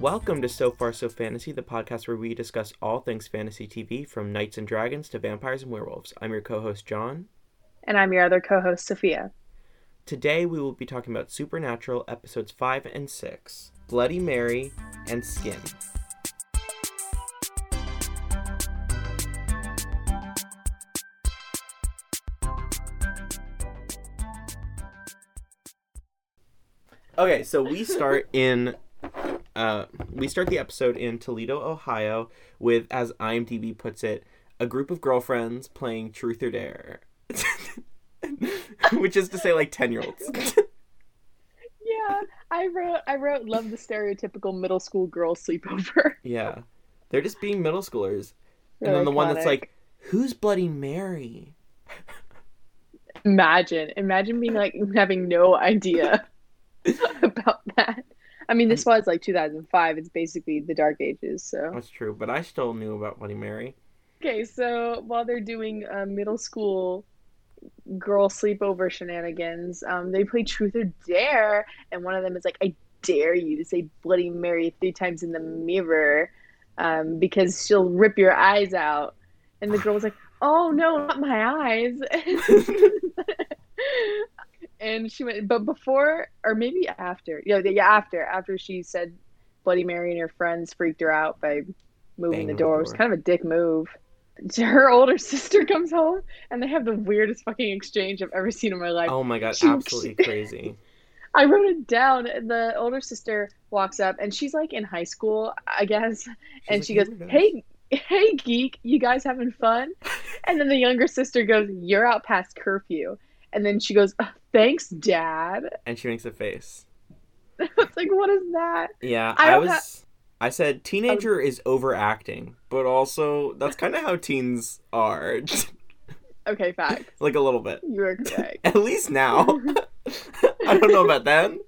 Welcome to So Far So Fantasy, the podcast where we discuss all things fantasy TV from knights and dragons to vampires and werewolves. I'm your co host, John. And I'm your other co host, Sophia. Today we will be talking about Supernatural episodes 5 and 6 Bloody Mary and Skin. Okay, so we start in uh, we start the episode in Toledo, Ohio, with, as IMDb puts it, a group of girlfriends playing Truth or Dare, which is to say, like ten year olds. yeah, I wrote. I wrote. Love the stereotypical middle school girl sleepover. yeah, they're just being middle schoolers, and then the one that's like, "Who's Bloody Mary?" Imagine, imagine being like having no idea about that. I mean, this was like 2005. It's basically the Dark Ages. So That's true, but I still knew about Bloody Mary. okay, so while they're doing uh, middle school girl sleepover shenanigans, um, they play Truth or Dare, and one of them is like, "I dare you to say Bloody Mary three times in the mirror, um, because she'll rip your eyes out." And the girl was like, "Oh no, not my eyes." and she went, but before or maybe after, yeah, yeah, after after she said Bloody Mary and her friends freaked her out by moving the the door. It was kind of a dick move. Her older sister comes home and they have the weirdest fucking exchange I've ever seen in my life. Oh my god, She- absolutely crazy. I wrote it down. The older sister walks up and she's like in high school, I guess, and like, she goes, "Hey, hey, geek, you guys having fun?" And then the younger sister goes, "You're out past curfew." And then she goes, "Uh, "Thanks, Dad." And she makes a face. it's like, what is that? Yeah, I I, was. ha- I said teenager is overacting, but also that's kind of how teens are, Okay, facts. like a little bit. You are correct. At least now. I don't know about then,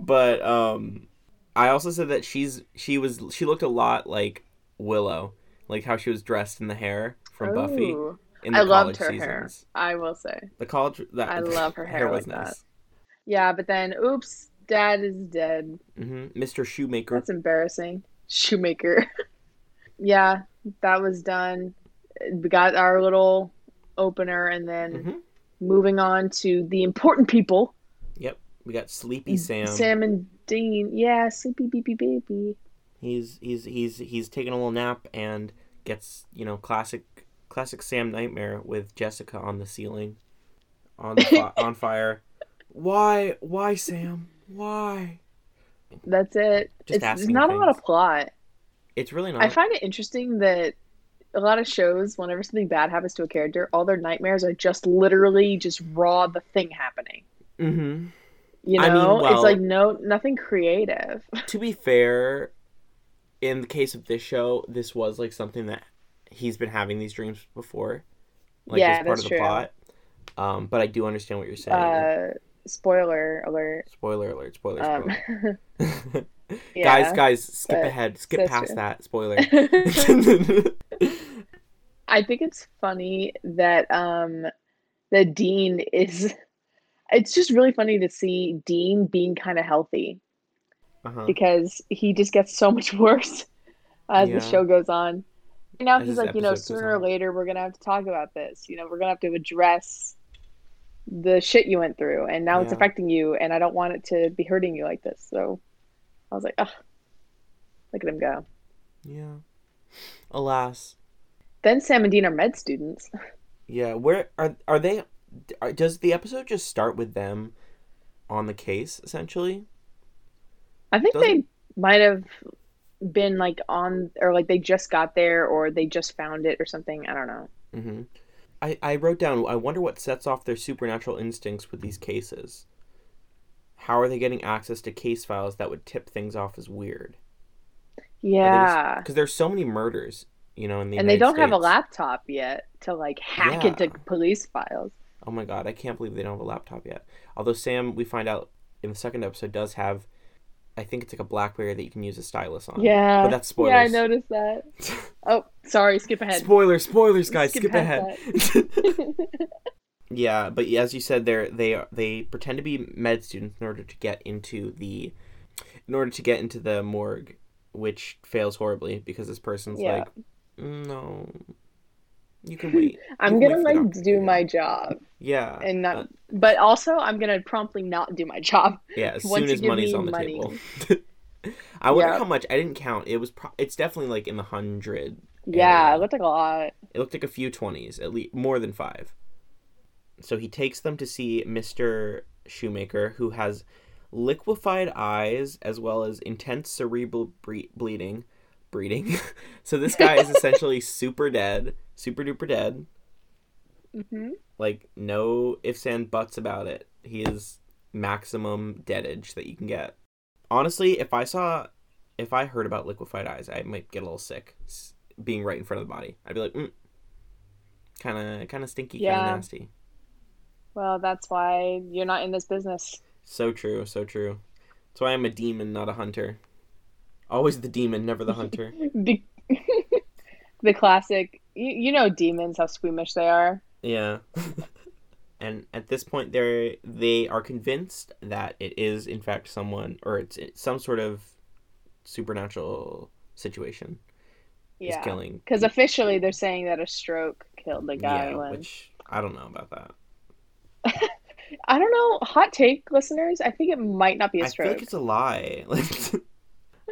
but um, I also said that she's she was she looked a lot like Willow, like how she was dressed in the hair from Buffy Ooh, in the I loved her hair. I will say. The college that I love her hair was like that. Yeah, but then, oops, Dad is dead. hmm Mr. Shoemaker. That's embarrassing. Shoemaker. yeah, that was done. We got our little opener, and then hmm moving on to the important people. Yep, we got Sleepy Sam. Sam and Dean. Yeah, sleepy baby baby. He's he's he's he's taking a little nap and gets you know classic classic Sam nightmare with Jessica on the ceiling, on the fi- on fire. Why why Sam why? That's it. Just it's not a lot of plot. It's really not. I find it interesting that a lot of shows, whenever something bad happens to a character, all their nightmares are just literally just raw the thing happening. hmm You know, I mean, well- it's like no nothing creative. To be fair, in the case of this show, this was like something that he's been having these dreams before, like Yeah, as part of the true. plot. Um, but I do understand what you're saying. Uh, spoiler alert. spoiler alert! Spoiler! Um, yeah. guys, guys, skip ahead. Skip past true. that. Spoiler. I think it's funny that um the Dean is it's just really funny to see Dean being kind of healthy uh-huh. because he just gets so much worse as Yeah. the show goes on. And now he's like, you know, sooner or later we're gonna have to talk about this. You know, we're gonna have to address the shit you went through, and now it's affecting you, and I don't want it to be hurting you like this. So I was like, ugh, look at him go. Yeah. Alas. Then Sam and Dean are med students. Yeah. Where are are they? Are, does the episode just start with them on the case essentially? I think Doesn't- they might have been like on, or like they just got there, or they just found it, or something. I don't know. hmm I I wrote down. I wonder what sets off their supernatural instincts with these cases. How are they getting access to case files that would tip things off as weird? Yeah, Because there's so many murders, you know, in the and they don't have a laptop yet to like hack Yeah. into police files. Oh my god, I can't believe they don't have a laptop yet. Although Sam, we find out in the second episode, does have, I think it's like a BlackBerry that you can use a stylus on. Yeah, but that's spoilers. yeah, I noticed that. Oh, sorry, skip ahead. spoilers, spoilers, guys, skip, Skip ahead. yeah, but as you said, they're they are they pretend to be med students in order to get into the, in order to get into the morgue, which fails horribly because this person's Yeah. like, "Mm, no, you can wait. I'm gonna wait like do my job Yeah, and not, uh, but also I'm gonna promptly not do my job. yeah. As soon as money's on the money. table. I wonder Yeah. how much. I didn't count. It was. Pro- it's definitely like in the hundred. Yeah, it looked like a lot. It looked like a few twenties, at least more than five. So he takes them to see Mister Shoemaker, who has liquefied eyes as well as intense cerebral bre- bleeding, breeding. so this guy is essentially super dead, super duper dead. hmm Like no ifs and buts about it. He is maximum deadage that you can get. Honestly, if I saw, if I heard about liquefied eyes, I might get a little sick, being right in front of the body. I'd be like, mm. kind of, kind of stinky, kind of nasty. Well, that's why you're not in this business. So true, so true. That's why I'm a demon, not a hunter. Always the demon, never the hunter. The, the classic, you, you know, demons how squeamish they are. Yeah. and at this point, they're, they are convinced that it is in fact someone, or it's, it's some sort of supernatural situation Yeah, killing. because officially they're saying that a stroke killed the guy. yeah, when which I don't know about that. I don't know, hot take, listeners. I think it might not be a I feel stroke. like it's a lie.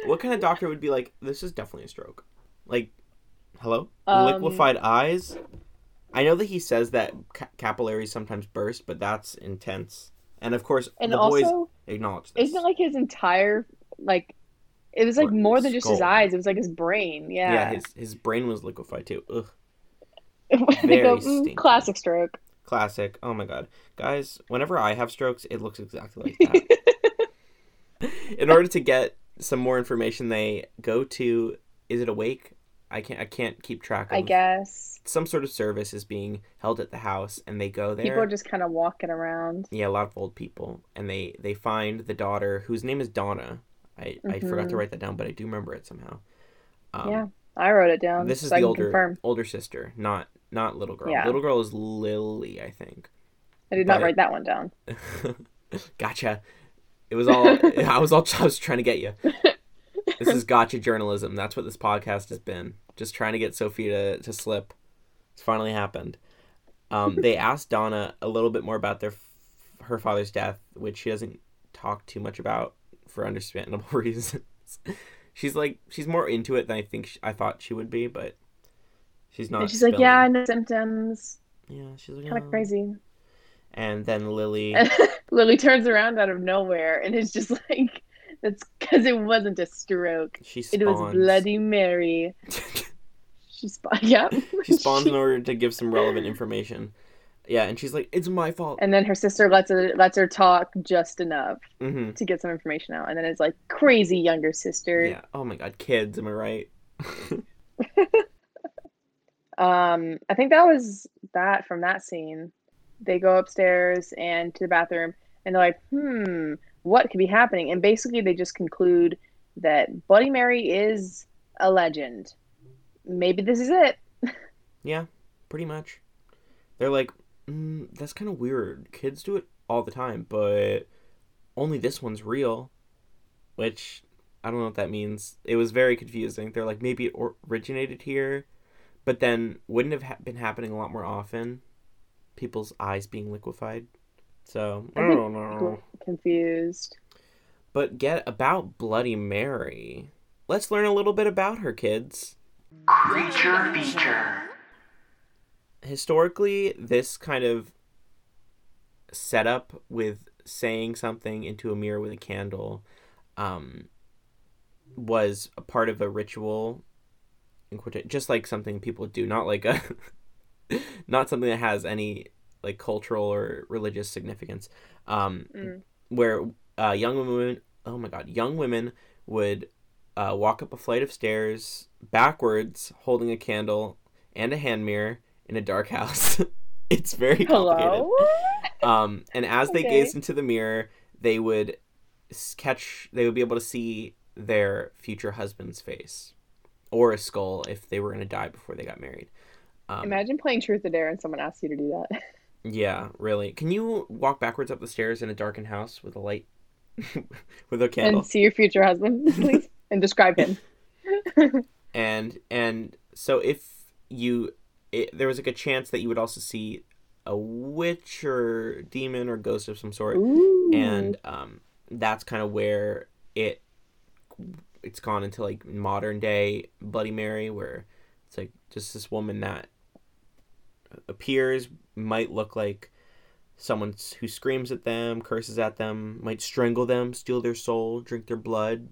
What kind of doctor would be like, this is definitely a stroke? Like, hello, Um, liquefied eyes. I know that he says that ca- capillaries sometimes burst, but that's intense. And of course, and the boys also, acknowledge this. isn't like his entire like? It was like Or more than just his eyes. It was like his brain. yeah, Yeah. his his brain was liquefied too. Ugh. very go, "Mm, classic stroke. Classic. Oh my god. Guys, whenever I have strokes, it looks exactly like that. In order to get some more information, they go to is it awake? I can't I can't keep track of I guess some sort of service is being held at the house and they go there. people are just kind of walking around. yeah, a lot of old people and they they find the daughter whose name is Donna. I I forgot to Mhm. write that down, but I do remember it somehow. Um, yeah, I wrote it down. This is so I the can older confirm. older sister, not not little girl. Yeah. Little girl is Lily, I think. I did not but- write that one down. gotcha. It was all I was all I was trying to get you. This is gotcha journalism. That's what this podcast has been. Just trying to get Sophie to, to slip. It's finally happened. Um, they asked Donna a little bit more about their her father's death, which she doesn't talk too much about for understandable reasons. she's like she's more into it than I think sh I thought she would be, but she's not. And she's like, yeah, no symptoms. yeah. She's like, Kind "Oh." of crazy. And then Lily. Lily turns around out of nowhere and is just like, that's because it wasn't a stroke. She spawns. It was. Bloody Mary. She spawned. Yep. she spawns in order to give some relevant information. Yeah, and she's like, "It's my fault." And then her sister lets her lets her talk just enough hmm to get some information out, and then it's like crazy younger sister. Yeah. Oh my god, kids, am I right? Um, I think that was that from that scene. They go upstairs and to the bathroom, and they're like, "Hmm, what could be happening?" And basically, they just conclude that Bloody Mary is a legend. Maybe this is it. yeah, pretty much. They're like, mm, "That's kind of weird. Kids do it all the time, but only this one's real." Which I don't know what that means. It was very confusing. They're like, maybe it originated here, but then wouldn't have ha- been happening a lot more often. People's eyes being liquefied. So I I don't know. Confused. But get about Bloody Mary. Let's learn a little bit about her, kids. Creature feature. Historically, this kind of setup with saying something into a mirror with a candle um, was a part of a ritual, in quota- just like something people do, not like a, not something that has any like cultural or religious significance. Um, Mm. where uh, young women, oh my god, young women would uh, walk up a flight of stairs backwards, holding a candle and a hand mirror in a dark house. it's very complicated. Um, and as they Okay. gazed into the mirror, they would catch. They would be able to see their future husband's face, or a skull if they were going to die before they got married. Um, Imagine playing Truth or Dare and someone asks you to do that. yeah, really. Can you walk backwards up the stairs in a darkened house with a light, with a candle? and see your future husband, please, and describe him. and and so if you it, there was like a chance that you would also see a witch or demon or ghost of some sort Ooh. and um, that's kind of where it it's gone into like modern day Bloody Mary, where it's like just this woman that appears might look like someone who screams at them, curses at them, might strangle them, steal their soul, drink their blood,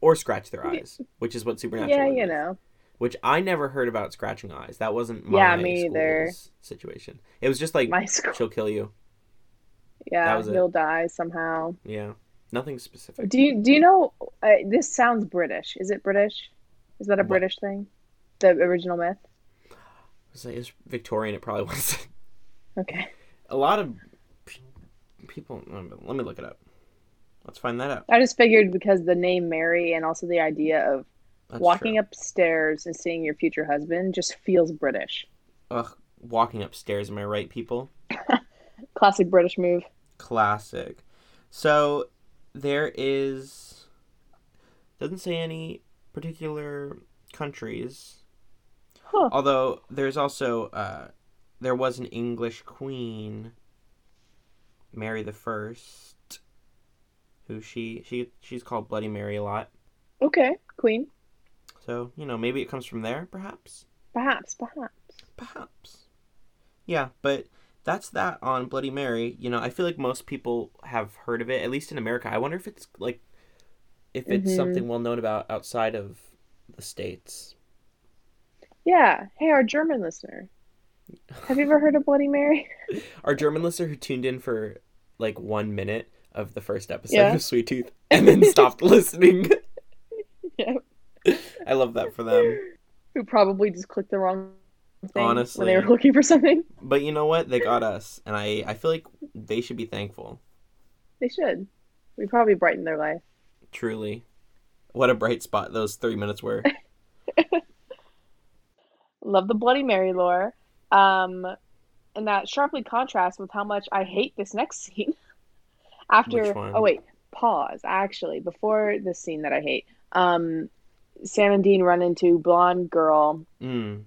or scratch their eyes, which is what supernatural. yeah, is. you know. Which I never heard about scratching eyes. That wasn't my Yeah, me either. situation. It was just like My school. she'll kill you. Yeah, was it. die somehow. Yeah, nothing specific. Do you do you know? Uh, this sounds British. Is it British? Is that a What? British thing? The original myth. It's, like, it's Victorian. It probably was. Okay. a lot of people. Let me look it up. Let's find that out. I just figured because the name Mary and also the idea of That's walking true. upstairs and seeing your future husband just feels British. Ugh, walking upstairs. Am I right, people? Classic British move. Classic. So there is doesn't say any particular countries. Huh. Although there's also uh, there was an English queen, Mary the First, who she she she's called Bloody Mary a lot. Okay, Queen. So you know maybe it comes from there, perhaps. Perhaps, perhaps. Perhaps. Yeah, but that's that on Bloody Mary. You know, I feel like most people have heard of it, at least in America. I wonder if it's like if it's Mhm. something well known about outside of the states. Yeah. Hey, our German listener. Have you ever heard of Bloody Mary? Our German listener who tuned in for like one minute of the first episode Yeah. of Sweet Tooth and then stopped listening. yeah. I love that for them. Who probably just clicked the wrong thing when they were looking for something. But you know what? They got us, and I I feel like they should be thankful. They should. We probably brightened their life. Truly, what a bright spot those three minutes were. Love the Bloody Mary lore. Um, and that sharply contrasts with how much I hate this next scene. After, oh wait, pause. Actually, before this scene that I hate, um, Sam and Dean run into blonde girl. Mm.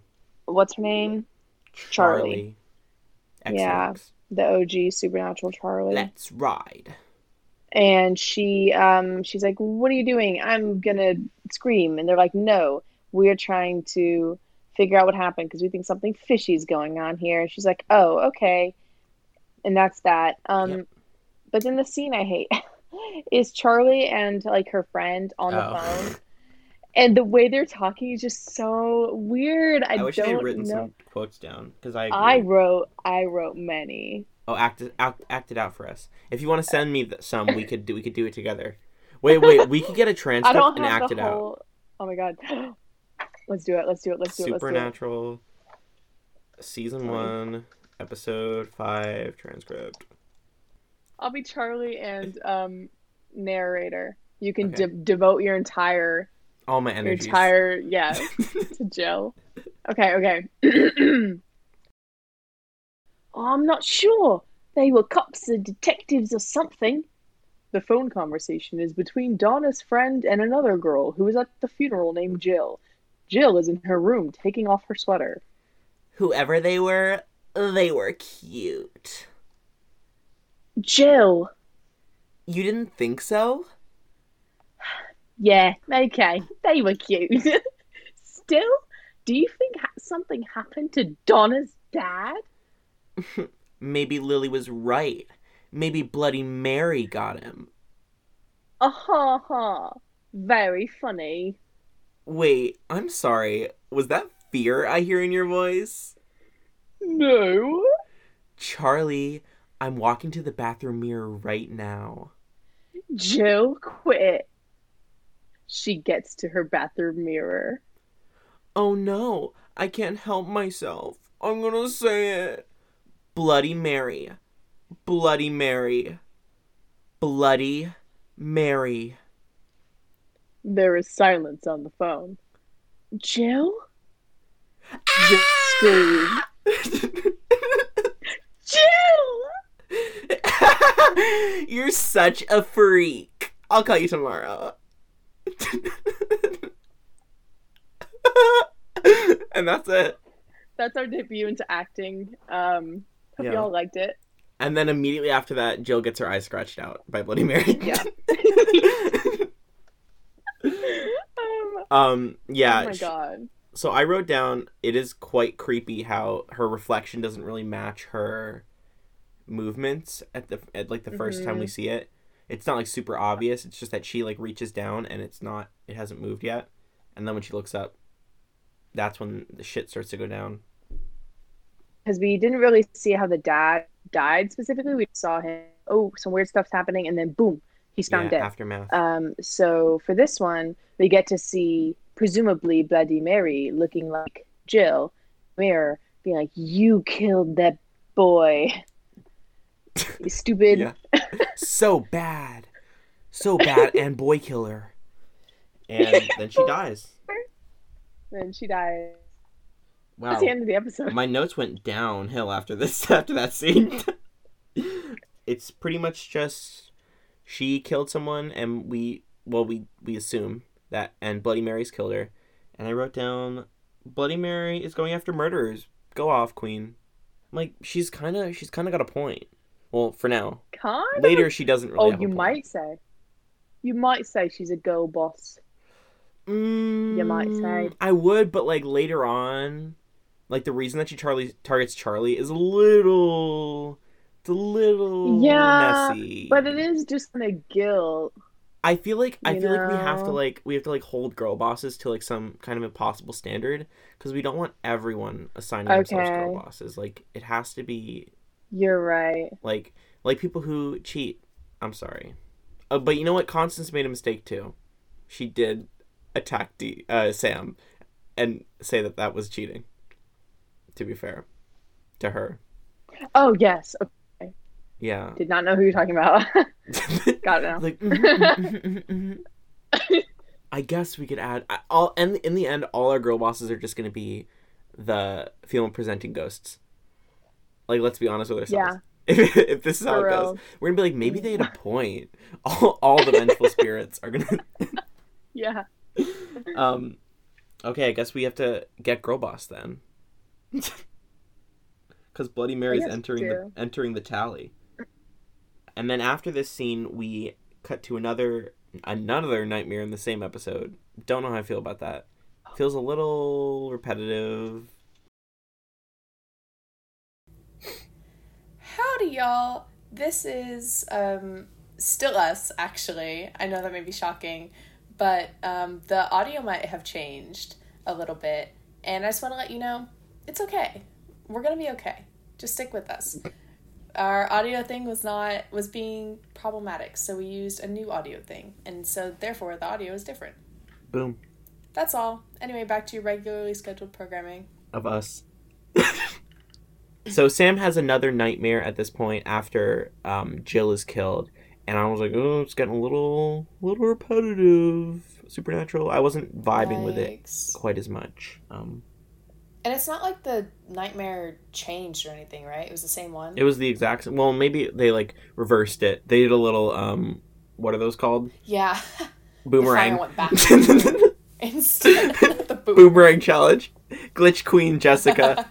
What's her name? Charlie. Charlie. Yeah. The OG Supernatural Charlie. Let's ride. and she um she's like what are you doing i'm gonna scream and they're like no we're trying to figure out what happened because we think something fishy's going on here and she's like oh okay and that's that um Yep. but then the scene i hate is charlie and like her friend on the Oh. phone and the way they're talking is just so weird i, I, wish I had written know some quotes down because I agree. i wrote i wrote many oh act it act, act it out for us. If you want to send me some, we could do we could do it together. Wait, wait, we could get a transcript and act it out. oh my god let's do it let's do it let's do it let's do it Supernatural, season one, episode five, transcript. I'll be Charlie and um narrator. You can Okay. de- devote your entire All my your energies. entire yeah to Jill. Okay, okay. I'm not sure. They were cops or detectives or something. The phone conversation is between Donna's friend and another girl who is at the funeral named Jill. Jill is in her room taking off her sweater. Whoever they were, they were cute. Jill. You didn't think so? Yeah, okay. They were cute. Still, do you think ha- something happened to Donna's dad? Maybe Lily was right. Maybe Bloody Mary got him. Uh ha ha. Very funny. Wait, I'm sorry. Was that fear I hear in your voice? No. Charlie, I'm walking to the bathroom mirror right now. Jill quit. She gets to her bathroom mirror. Oh no, I can't help myself. I'm gonna say it. Bloody Mary. Bloody Mary. Bloody Mary. There is silence on the phone. Jill? Jill screamed. Jill! You're such a freak. I'll call you tomorrow. and that's it. That's our debut into acting. Um, hope Yeah. y'all liked it. And then immediately after that, Jill gets her eye scratched out by Bloody Mary. Yeah. um, um. Yeah. oh my god. so I wrote down it is quite creepy how her reflection doesn't really match her movements at the at like the 1st time we see it. It's not like super obvious. It's just that she like reaches down and it's not it hasn't moved yet. And then when she looks up, that's when the shit starts to go down. Because we didn't really see how the dad died specifically. We saw him. Oh, some weird stuff's happening, and then boom, he's found yeah, dead. aftermath. Um, so for this one, we get to see presumably Bloody Mary looking like Jill, mirror, being like, "You killed that boy, you stupid." So bad. So bad and boy killer. And then she dies. Then she dies. Wow. That's the end of the episode. My notes went downhill after this after that scene. it's pretty much just she killed someone and we well we we assume that and Bloody Mary's killed her. And I wrote down Bloody Mary is going after murderers. Go off, Queen. I'm like she's kind of she's kind of got a point. Well, for now. Kind of? Later she doesn't really Oh, have a you might say. You might say she's a girl boss. Mm, might say. I would, but like later on, like the reason that she Charlie targets Charlie is a little, a little Yeah, messy. But it is just kind of guilt. I feel like I feel like we have to like we have to like hold girl bosses to like some kind of impossible standard because we don't want everyone assigning themselves girl bosses. Like it has to be You're right. like like people who cheat. I'm sorry, uh, but you know what? Constance made a mistake too. She did attack D, uh, Sam and say that that was cheating. To be fair, to her, Oh yes. Yeah. Did not know who you're talking about. Got it now. like, mhm, mhm, mhm, mhm, mhm. I guess we could add all, and in the end, all our girl bosses are just gonna be the female presenting ghosts. Like, let's be honest with ourselves. If, if this is how For it goes, we're gonna be like, maybe they had a point. All, all the vengeful spirits are gonna. yeah. Um, okay, I guess we have to get girl boss then. Because Bloody Mary's entering the entering the tally, and then after this scene, we cut to another another nightmare in the same episode. Don't know how I feel about that. Feels a little repetitive. Howdy, y'all. This is um, still us, actually. I know that may be shocking, but um, the audio might have changed a little bit. And I just want to let you know it's okay. We're going to be okay. Just stick with us. Our audio thing was not was being problematic, so we used a new audio thing, and so therefore the audio is different. Boom That's all. Anyway, back to your regularly scheduled programming. of us. so Sam has another nightmare at this point after um, Jill is killed, and I was like, oh, it's getting a little, little repetitive. Supernatural. I wasn't vibing with it quite as much. Um, And it's not like the nightmare changed or anything, right? It was the same one. it was the exact. same- Well, maybe they like reversed it. They did a little. Um, what are those called? yeah. Boomerang. The fire went back instead of the boom. Boomerang challenge. Glitch Queen Jessica.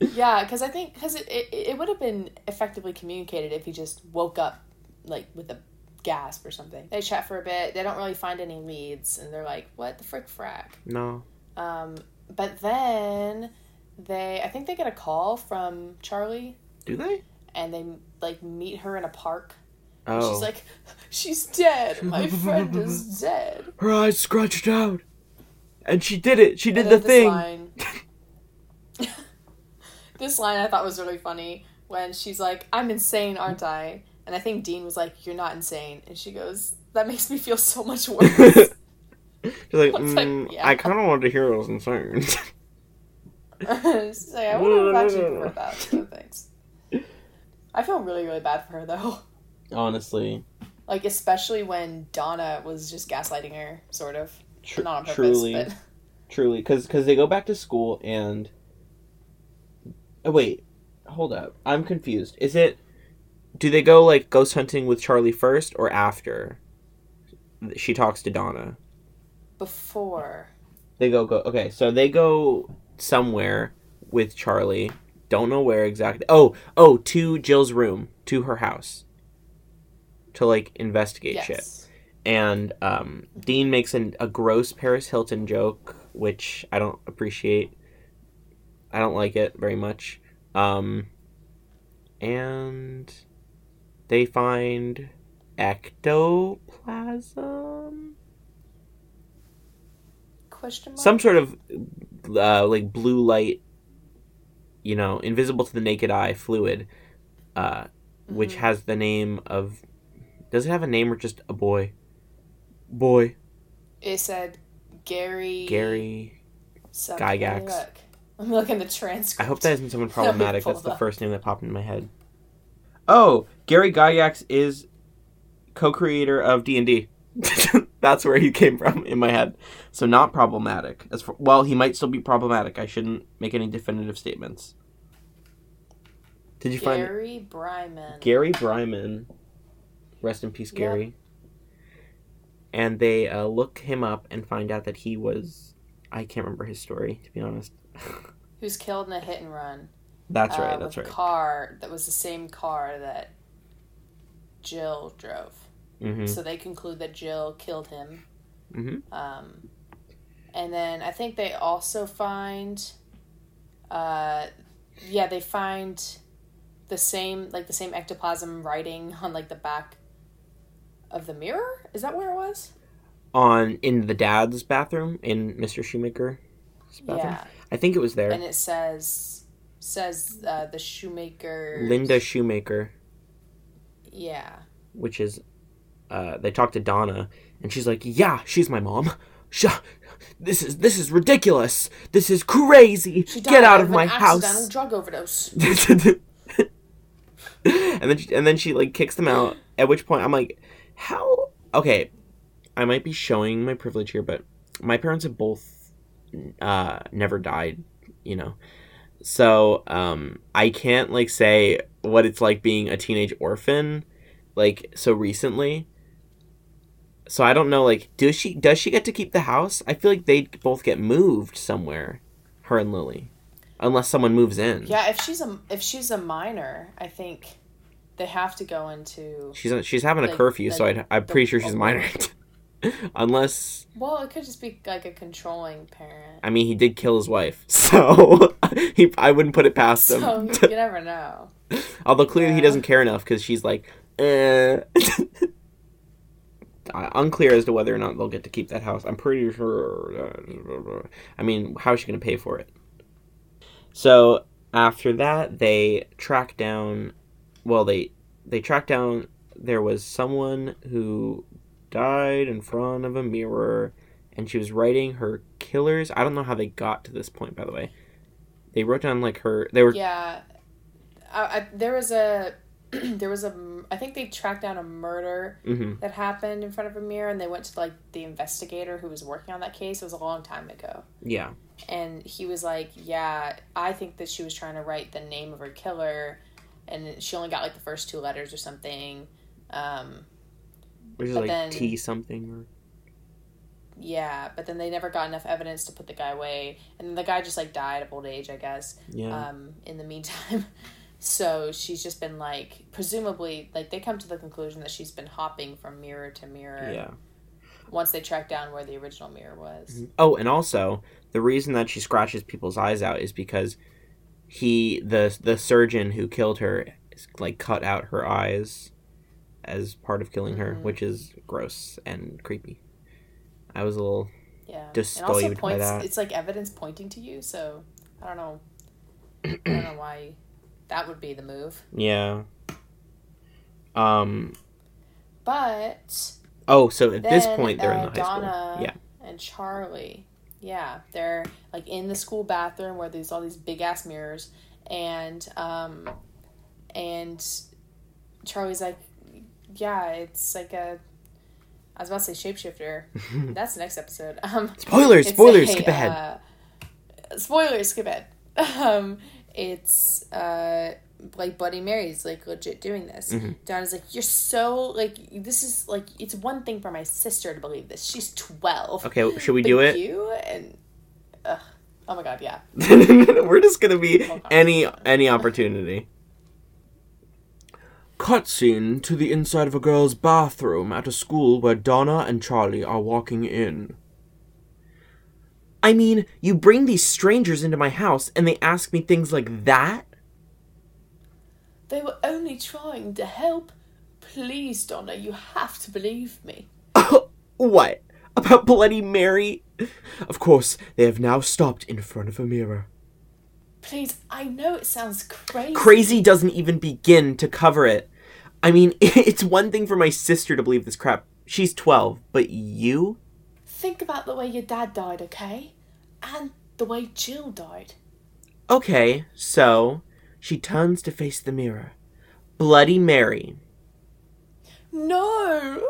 yeah, because I think because it, it it would have been effectively communicated if he just woke up like with a gasp or something. They chat for a bit. They don't really find any leads, and they're like, "What the frick, frack." no. Um, but then they, I think they get a call from Charlie, Do they? and they like meet her in a park. Oh. She's like, "She's dead. My friend is dead." her eyes scratched out, and she did it. She did the thing. Line, this line I thought was really funny when she's like, "I'm insane, aren't I?" And I think Dean was like, "You're not insane," and she goes, "That makes me feel so much worse." She's like, It's like, mm, yeah. I kind of wanted to hear what was insane. She's like, "I would have actually preferred that." So thanks. I feel really, really bad for her though. Honestly, Like especially when Donna was just gaslighting her, sort of. tr- Not on purpose, truly, but truly, because they go back to school and. Oh wait, hold up. I'm confused. Is it? Do they go like ghost hunting with Charlie first or after? She talks to Donna. before. They go go okay, so they go somewhere with Charlie. Don't know where exactly. Oh, oh, to Jill's room, to her house. To like investigate Yes. shit. And um, Dean makes an, a gross Paris Hilton joke, which I don't appreciate. I don't like it very much. Um, and they find ectoplasm. Question mark. some sort of uh, like blue light, you know, invisible to the naked eye fluid, uh, which Mhm. has the name of. Does it have a name or just a boy? Boy It said Gary. Gary. something. Gygax. Look. I'm looking at the transcript. I hope that isn't someone problematic. pull That's the up. first name that popped in my head. Oh, Gary Gygax is co-creator of D and D. That's where he came from in my head. So not problematic. As for, well, he might still be problematic. I shouldn't make any definitive statements. Did you find Gary Bryman. Gary Bryman? Rest in peace, Yep. Gary. And they uh, look him up and find out that he was. I can't remember his story to be honest. Who's killed in a hit and run. That's uh, right. That's with right. a car that was the same car that Jill drove. hmm So they conclude that Jill killed him. hmm Um, and then I think they also find, uh, yeah, they find the same like the same ectoplasm writing on like the back of the mirror. Is that where it was? on in the dad's bathroom in Mr. Shoemaker's bathroom. Yeah, I think it was there. and it says says uh, the shoemaker. Linda Shoemaker, Yeah. which is uh they talk to Donna and she's like, "Yeah, she's my mom. Sh- This is this is ridiculous. This is crazy. She Get out of an my house." drug overdose. and then she, and then she like kicks them out. At which point I'm like, "How? Okay, I might be showing my privilege here, but my parents have both uh never died, you know. So, um I can't like say what it's like being a teenage orphan like so recently. So I don't know like does she does she get to keep the house? I feel like they both get moved somewhere, her and Lily. Unless someone moves in. Yeah, if she's a if she's a minor, I think they have to go into. She's she's having a Like- curfew, so like I'd, I'm the- pretty sure she's a minor. Unless Well, it could just be like a controlling parent. I mean he did kill his wife, so he I wouldn't put it past him. So you never know. Although clearly he doesn't care enough because she's like, eh. Uh, unclear as to whether or not they'll get to keep that house. I'm pretty sure. I mean, how is she going to pay for it? So after that, they track down. Well, they they track down. There was someone who died in front of a mirror, and she was writing her killers. I don't know how they got to this point. By the way, they wrote down like her. They were Yeah, I, I, there was a there was a I think they tracked down a murder hmm that happened in front of a mirror, and they went to like the investigator who was working on that case. It was a long time ago, Yeah. and he was like, "Yeah, I think that she was trying to write the name of her killer, and she only got like the first two letters or something." Um, Which is But like then- T something yeah, but then they never got enough evidence to put the guy away, and the guy just like died of old age, I guess. yeah. um, in the meantime. So she's just been like, presumably, like they come to the conclusion that she's been hopping from mirror to mirror yeah. once they track down where the original mirror was. Oh, and also the reason that she scratches people's eyes out is because he the the surgeon who killed her is, like cut out her eyes as part of killing her, Mhm. which is gross and creepy. I was a little Yeah, and also by points. that. It's like evidence pointing to you. So I don't know. I don't know why that would be the move, yeah. Um. but Oh, so at this point they're in uh, the high Donna school. Yeah. and Charlie. Yeah, they're like in the school bathroom where there's all these big ass mirrors, and um, and Charlie's like, yeah, it's like a. I was about to say shapeshifter. That's the next episode. Um, Spoilers! Spoilers! a, skip ahead. Uh, spoilers. Skip ahead. Um, it's uh, like Bloody Mary's like legit doing this. Mhm. Donna's like, you're so like this is like it's one thing for my sister to believe this. She's twelve. Okay, should we But do it? You and ugh. oh my god, yeah. We're just gonna be on. any any opportunity. Cutscene to the inside of a girl's bathroom at a school where Donna and Charlie are walking in. I mean, you bring these strangers into my house and they ask me things like that? They were only trying to help. Please, Donna, you have to believe me. what? About Bloody Mary? Of course, they have now stopped in front of a mirror. Please, I know it sounds crazy. Crazy doesn't even begin to cover it. I mean, it's one thing for my sister to believe this crap. She's 12, but you? Think about the way your dad died, okay? And the way Jill died. Okay, so she turns to face the mirror. Bloody Mary. No!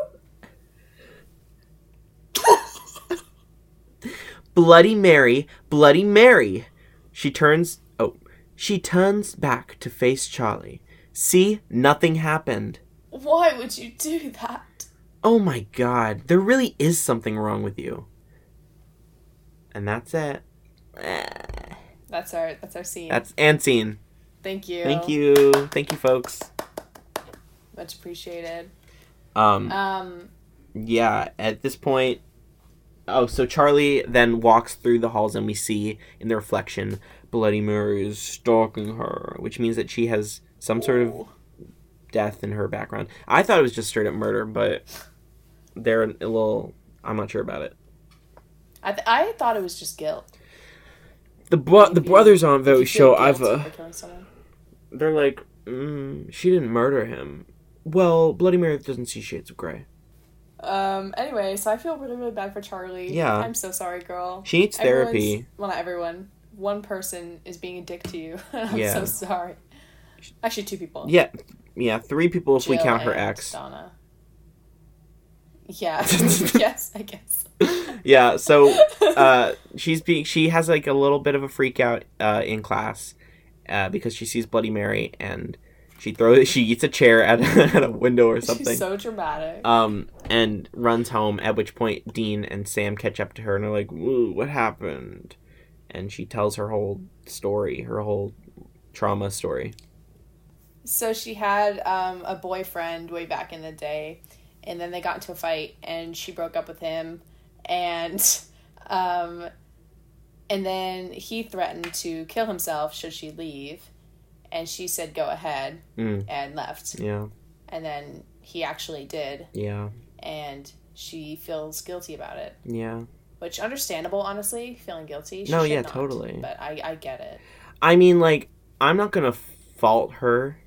Bloody Mary, Bloody Mary. She turns. Oh, she turns back to face Charlie. See, nothing happened. Why would you do that? Oh my god, there really is something wrong with you. And that's it. That's our that's our scene. That's and scene. Thank you. Thank you. Thank you, folks. Much appreciated. Um, Um yeah, at this point. Oh, so Charlie then walks through the halls, and we see in the reflection Bloody Mary is stalking her, which means that she has some sort of death in her background. I thought it was just straight up murder, but they're a little. I'm not sure about it. I th- I thought it was just guilt. The bro- the brothers on Did you Vote feel show I've uh, for killing someone? they're like, mm, she didn't murder him. Well, Bloody Mary doesn't see shades of gray. Um. Anyway, so I feel really, really bad for Charlie. Yeah. I'm so sorry, girl. She needs Everyone's- therapy. Well, not everyone. One person is being a dick to you. I'm Yeah. so sorry. Actually, two people. Yeah, yeah, three people if we count her ex. Donna. Yeah. yes, I guess. Yeah, so uh, she's being she has like a little bit of a freak out uh, in class uh, because she sees Bloody Mary and she throws she eats a chair at, at a window or something. She's so dramatic. um, and runs home. At which point, Dean and Sam catch up to her and are like, "Woo, what happened?" And she tells her whole story, her whole trauma story. So she had um, a boyfriend way back in the day, and then they got into a fight, and she broke up with him, and um, and then he threatened to kill himself should she leave, and she said go ahead Mm. and left, Yeah, and then he actually did, yeah, and she feels guilty about it, yeah. which understandable, honestly, feeling guilty. She No, yeah, not, totally. But I I get it. I mean, like, I'm not gonna fault her.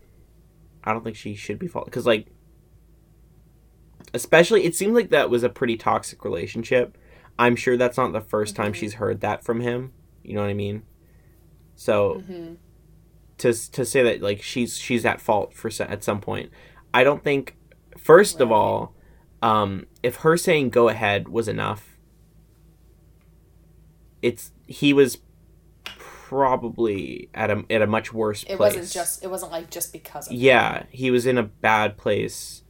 I don't think she should be fault because, like, especially it seemed like that was a pretty toxic relationship. I'm sure that's not the 1st time Mhm. she's heard that from him. You know what I mean? So hmm to to say that like she's she's at fault for at some point, I don't think. First of all, um, if her saying "go ahead" was enough, it's he was probably at a at a much worse It place. wasn't just. It wasn't like just because of. yeah, he was in a bad place,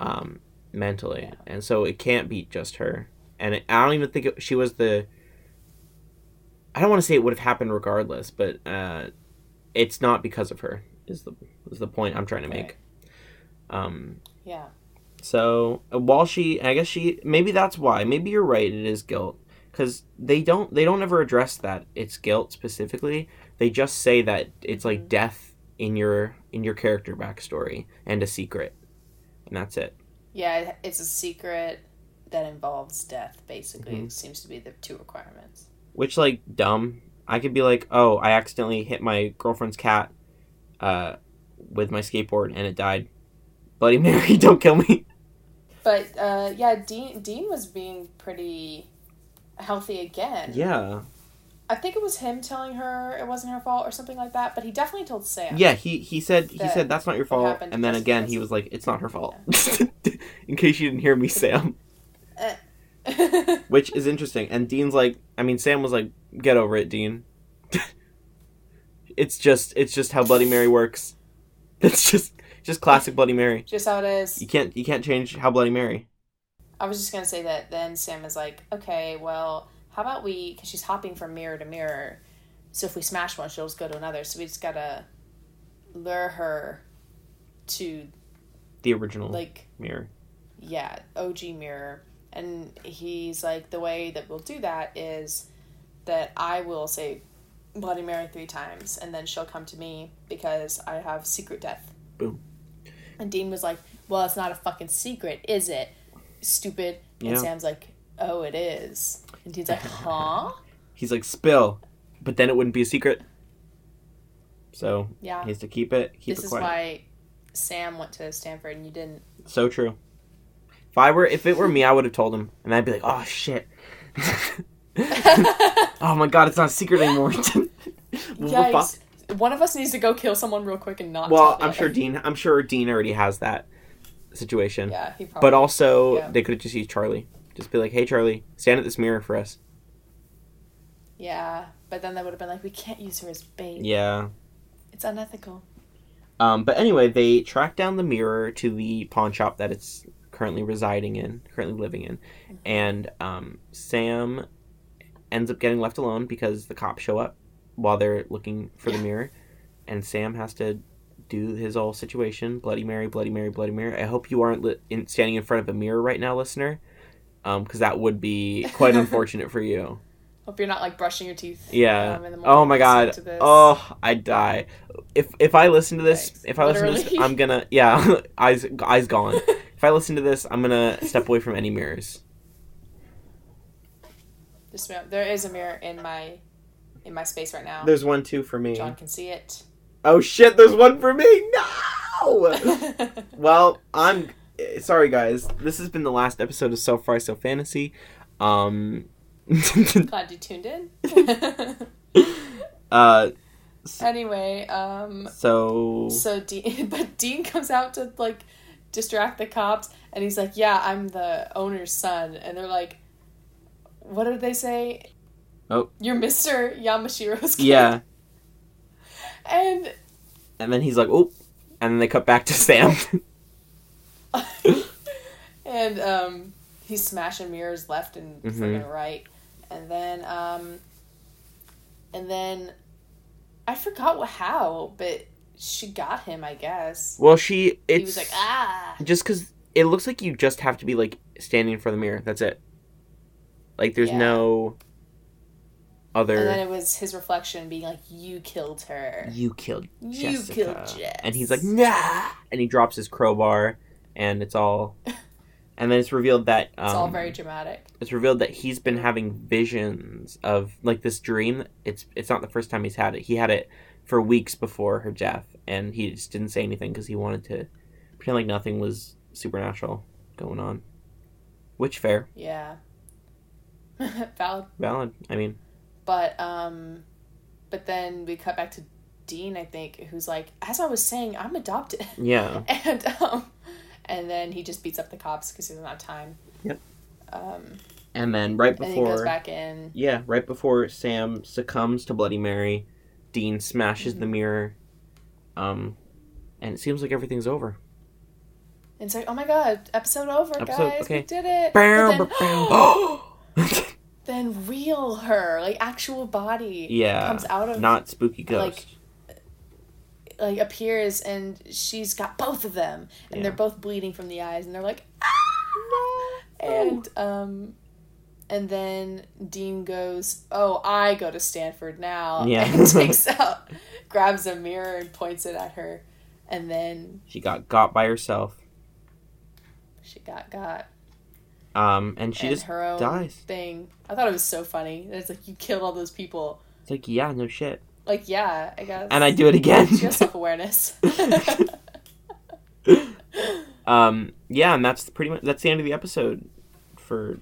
um, mentally, Yeah. and so it can't be just her. And it, I don't even think it, she was the. I don't want to say it would have happened regardless, but uh, it's not because of her. Is the is the point I'm trying to make. Um, Yeah. so uh, while she, I guess she, maybe that's why. Maybe you're right. It is guilt because they don't they don't ever address that it's guilt specifically. They just say that it's like Mhm. death in your in your character backstory and a secret, and that's it. Yeah, it's a secret that involves death, basically. Mhm. It seems to be the two requirements. Which like dumb. I could be like, oh, I accidentally hit my girlfriend's cat, uh, with my skateboard and it died. Bloody Mary, don't kill me. But uh, yeah, Dean Dean was being pretty healthy again. Yeah, I think it was him telling her it wasn't her fault or something like that, but he definitely told Sam. yeah. He he said he said that's not your fault, and then again he was like, it's not her fault. In case you didn't hear me, Sam. Which is interesting. And Dean's like, I mean, Sam was like, get over it, Dean. it's just, it's just how Bloody Mary works. It's just just classic Bloody Mary. Just how it is. You can't you can't change how Bloody Mary. I was just gonna say that then Sam is like, okay, well, how about we? Because she's hopping from mirror to mirror, so if we smash one, she'll just go to another. So we just gotta lure her to The original like mirror. yeah OG mirror, and he's like, the way that we'll do that is that I will say Bloody Mary three times, and then she'll come to me because I have secret death. Boom. And Dean was like, "Well, it's not a fucking secret, is it? Stupid." And Sam's like, "Oh, it is." And Dean's like, "Huh?" He's like spill, but then it wouldn't be a secret. So Yeah. he has to keep it keep this it is why Sam went to Stanford and you didn't. So true. If I were, if it were me, I would have told him, and I'd be like, "Oh shit! oh my god, it's not a secret anymore." Yikes. One of us needs to go kill someone real quick and not. well, I'm sure. Dean. I'm sure Dean already has that situation. Yeah, he probably. But also, yeah. they could have just used Charlie. Just be like, "Hey, Charlie, stand at this mirror for us." Yeah, but then that would have been like, we can't use her as bait. Yeah. It's unethical. Um, but anyway, they track down the mirror to the pawn shop that it's currently residing in, currently living in, and um, Sam ends up getting left alone because the cops show up while they're looking for the mirror, and Sam has to do his whole situation: Bloody Mary, Bloody Mary, Bloody Mary. I hope you aren't li- in, standing in front of a mirror right now, listener, because that would be quite unfortunate for you. Hope you're not like brushing your teeth. Yeah. um, in the oh my god. to this. Oh, I die. If if I listen to this, Thanks. if I listen to this, I'm gonna yeah, eyes eyes gone. if I listen to this, I'm gonna step away from any mirrors. Just there is a mirror in my in my space right now. There's one too for me. John can see it. Oh shit, there's one for me. No. well, I'm sorry guys. This has been the last episode of So Far So Fantasy. Um Glad you tuned in. uh anyway, um, so so Dean, but Dean comes out to like distract the cops, and he's like, "Yeah, I'm the owner's son," and they're like, "What did they say?" Oh. you're Mister Yamashiro's kid. yeah, and and then he's like, "Oh." And then they cut back to Sam. and um, he's smashing mirrors left and Mhm. right, and then um, and then I forgot what how, but she got him, I guess. well, she it's he was like, ah. just because it looks like you just have to be like standing in front of the mirror. That's it. Like there's Yeah. no other. And then it was his reflection being like, "You killed her. you killed You Jessica. killed Jess." And he's like, nah, and he drops his crowbar, and it's all. And then it's revealed that um, It's all very dramatic. it's revealed that he's been having visions of like this dream. It's it's not the first time he's had it. He had it for weeks before her death, and he just didn't say anything because he wanted to pretend like nothing was supernatural going on. Which fair, Yeah. Valid. valid. I mean, But um, but then we cut back to Dean, I think, who's like, as I was saying, I'm adopted, yeah, and um, and then he just beats up the cops because he doesn't have time. Yep. Um, and then right and he goes before, back in. yeah, right before Sam succumbs to Bloody Mary, Dean smashes the Mhm. mirror, um, and it seems like everything's over. And it's like, oh my god, episode over, Episode- guys, okay. we did it. Bow, then, bow. then real her, like actual body, yeah, comes out of not spooky ghost. like, like appears and she's got both of them and Yeah. they're both bleeding from the eyes and they're like ah! no. and um and then Dean goes, "Oh, I go to Stanford now." Yeah. and takes out grabs a mirror and points it at her and then she got got by herself. she got got Um, and she and just her own dies. thing. I thought it was so funny. It's like you killed all those people. It's like, yeah, no shit. Like, yeah, I guess. And I do it again. She has self awareness. um, yeah, and that's pretty much that's the end of the episode for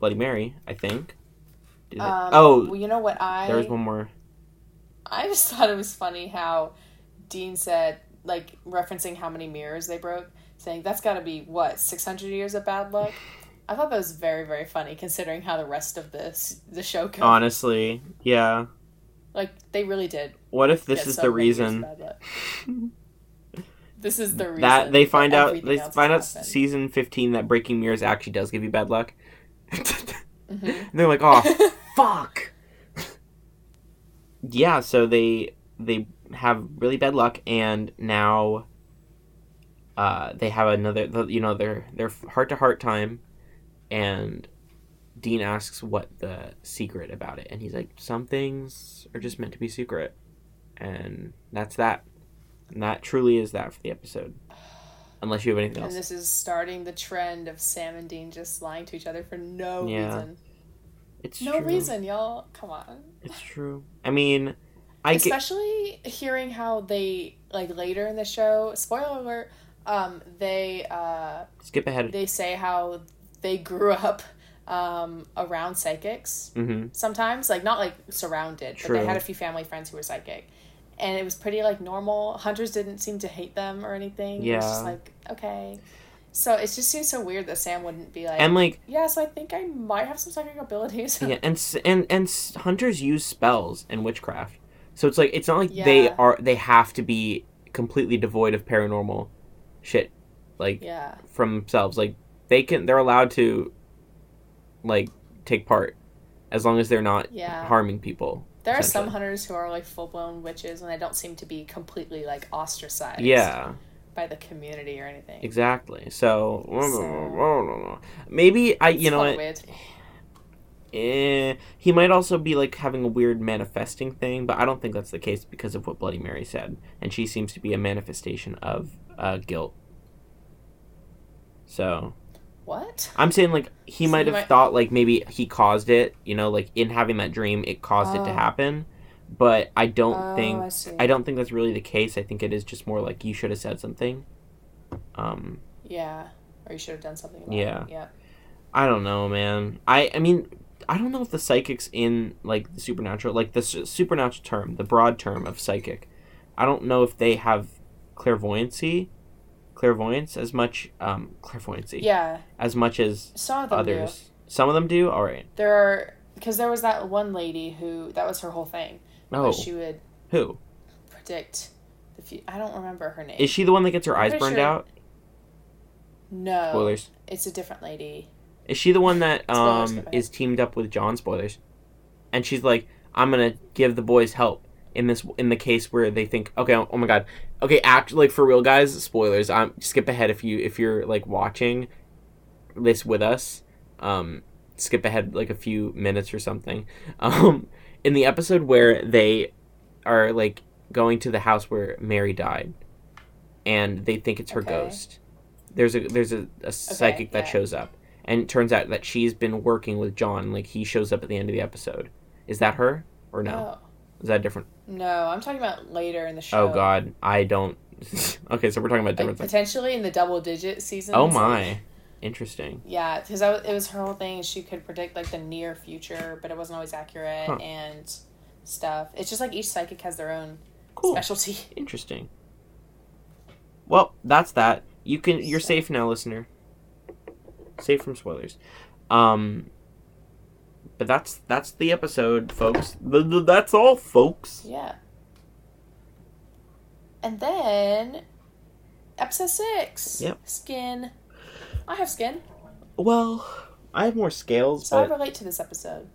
Bloody Mary, I think. Did it- Um, oh, well, you know what I there was one more. I just thought it was funny how Dean said, like referencing how many mirrors they broke, that's got to be what six hundred years of bad luck. I thought that was very very funny considering how the rest of this the show goes. Honestly, yeah. Like they really did. What if this is the many years of reason? This is the reason that they find that out they find out happened. season 15 that breaking mirrors actually does give you bad luck Mhm. and they're like oh fuck yeah so they they have really bad luck and now uh they have another you know their their heart to heart time and dean asks what the secret about it and he's like some things are just meant to be secret and that's that and that truly is that for the episode unless you have anything And else and this is starting the trend of Sam and Dean just lying to each other for no Yeah. reason. it's No true. reason, y'all. Come on. it's true i mean i get Especially hearing how they like later in the show. Spoiler alert. Um, they uh, skip ahead they say how they grew up um, around psychics. hmm Sometimes, like not like surrounded, but they had a few family friends who were psychic, and it was pretty like normal. Hunters didn't seem to hate them or anything. Yeah, it was just like okay. So it just seems so weird that Sam wouldn't be like, and like yeah. So I think I might have some psychic abilities. yeah and and and hunters use spells and witchcraft so it's like it's not like they are they have to be completely devoid of paranormal shit like yeah. from themselves like they can they're allowed to like take part as long as they're not Yeah. harming people There are some hunters who are like full blown witches, and they don't seem to be completely like ostracized. yeah by the community or anything. exactly so, So- maybe i you know what. Eh, he might also be like having a weird manifesting thing, but I don't think that's the case because of what Bloody Mary said, and she seems to be a manifestation of uh, guilt. So What? I'm saying like he So might have might- thought like maybe he caused it, you know, like in having that dream, it caused it to Oh. happen. But I don't Oh, think I. I don't think that's really the case. I think it is just more like you should have said something. Um, Yeah. Or you should have done something about Yeah. it. Yeah. I don't know, man. I I mean, I don't know if the psychics in like the supernatural, like the supernatural term, the broad term of psychic, I don't know if they have clairvoyancy, clairvoyance as much um clairvoyancy Yeah. as much as Some of them others. Some of them do. All right. There are because there was that one lady who that was her whole thing. Oh, She would who predict the future. I don't remember her name. is she? The one that gets her I'm eyes burned sure- out? no. Spoilers. It's a different lady. Is she the one that um is teamed up with John? Spoilers. And she's like, I'm gonna give the boys help in this in the case where they think, okay, oh, my god, okay, act like for real, guys. Spoilers. Um, skip ahead if you if you're like watching this with us. Um, skip ahead like a few minutes or something. Um, in the episode where they are like going to the house where Mary died, and they think it's her Okay. ghost. There's a there's a, a psychic that yeah. shows up, and it turns out that she's been working with John. Like he shows up at the end of the episode. Is that her or no? Oh. Is that different? No, I'm talking about later in the show. Oh God, I don't. okay, so we're talking about Like different things. potentially in the double digit season. Oh my, interesting. Yeah, because it was her whole thing. She could predict like the near future, but it wasn't always accurate Huh. and stuff. It's just like each psychic has their own Cool. specialty. Interesting. Well, that's that. You can. You're safe now, listener. Safe from spoilers. Um. But that's that's the episode, folks. Th- th- That's all, folks. Yeah. And then episode six. Yep. Skin. I have skin, Well, I have more scales, so I relate to this episode.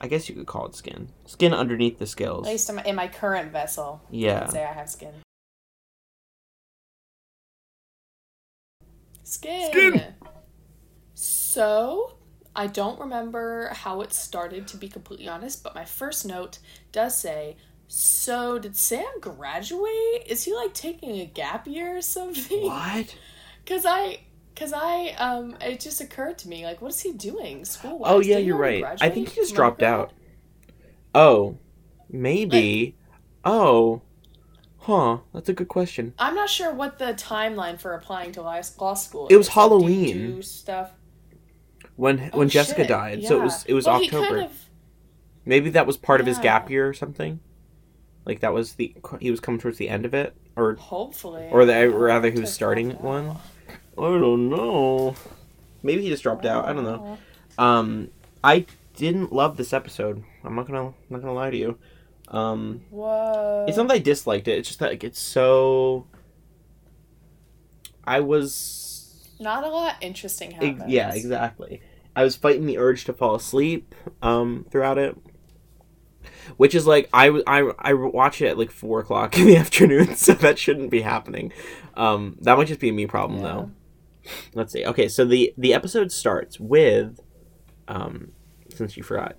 I guess you could call it skin. Skin underneath the scales. At least in my, in my current vessel. I Yeah. can say I have skin. Skin. Skin. So, I don't remember how it started, to be completely honest, but my first note does say, So, did Sam graduate? Is he like taking a gap year or something? What? Because I. Cause I, um, it just occurred to me, like, what is he doing school? Oh yeah, you're right. I think he just dropped out. Oh, maybe. oh, huh. That's a good question. I'm not sure what the timeline for applying to law school. It was is. Like, do you Halloween. do stuff. When Oh, when Jessica shit. died, so it was it was Well, October. kind of- Maybe that was part of his gap year or something. Like that was the he was coming towards the end of it, or hopefully, or the, rather he was starting one. I don't know. Maybe he just dropped out. I don't know. Um, I didn't love this episode. I'm not gonna not gonna lie to you. Um, Whoa. it's not that I disliked it. It's just that like, it's so I was Not a lot interesting happens. yeah, exactly. I was fighting the urge to fall asleep um, throughout it, which is like I, I I watch it at like four o'clock in the afternoon, so that shouldn't be happening. Um, that might just be a me problem Yeah. though. Let's see. Okay, so the the episode starts with, um, since you forgot,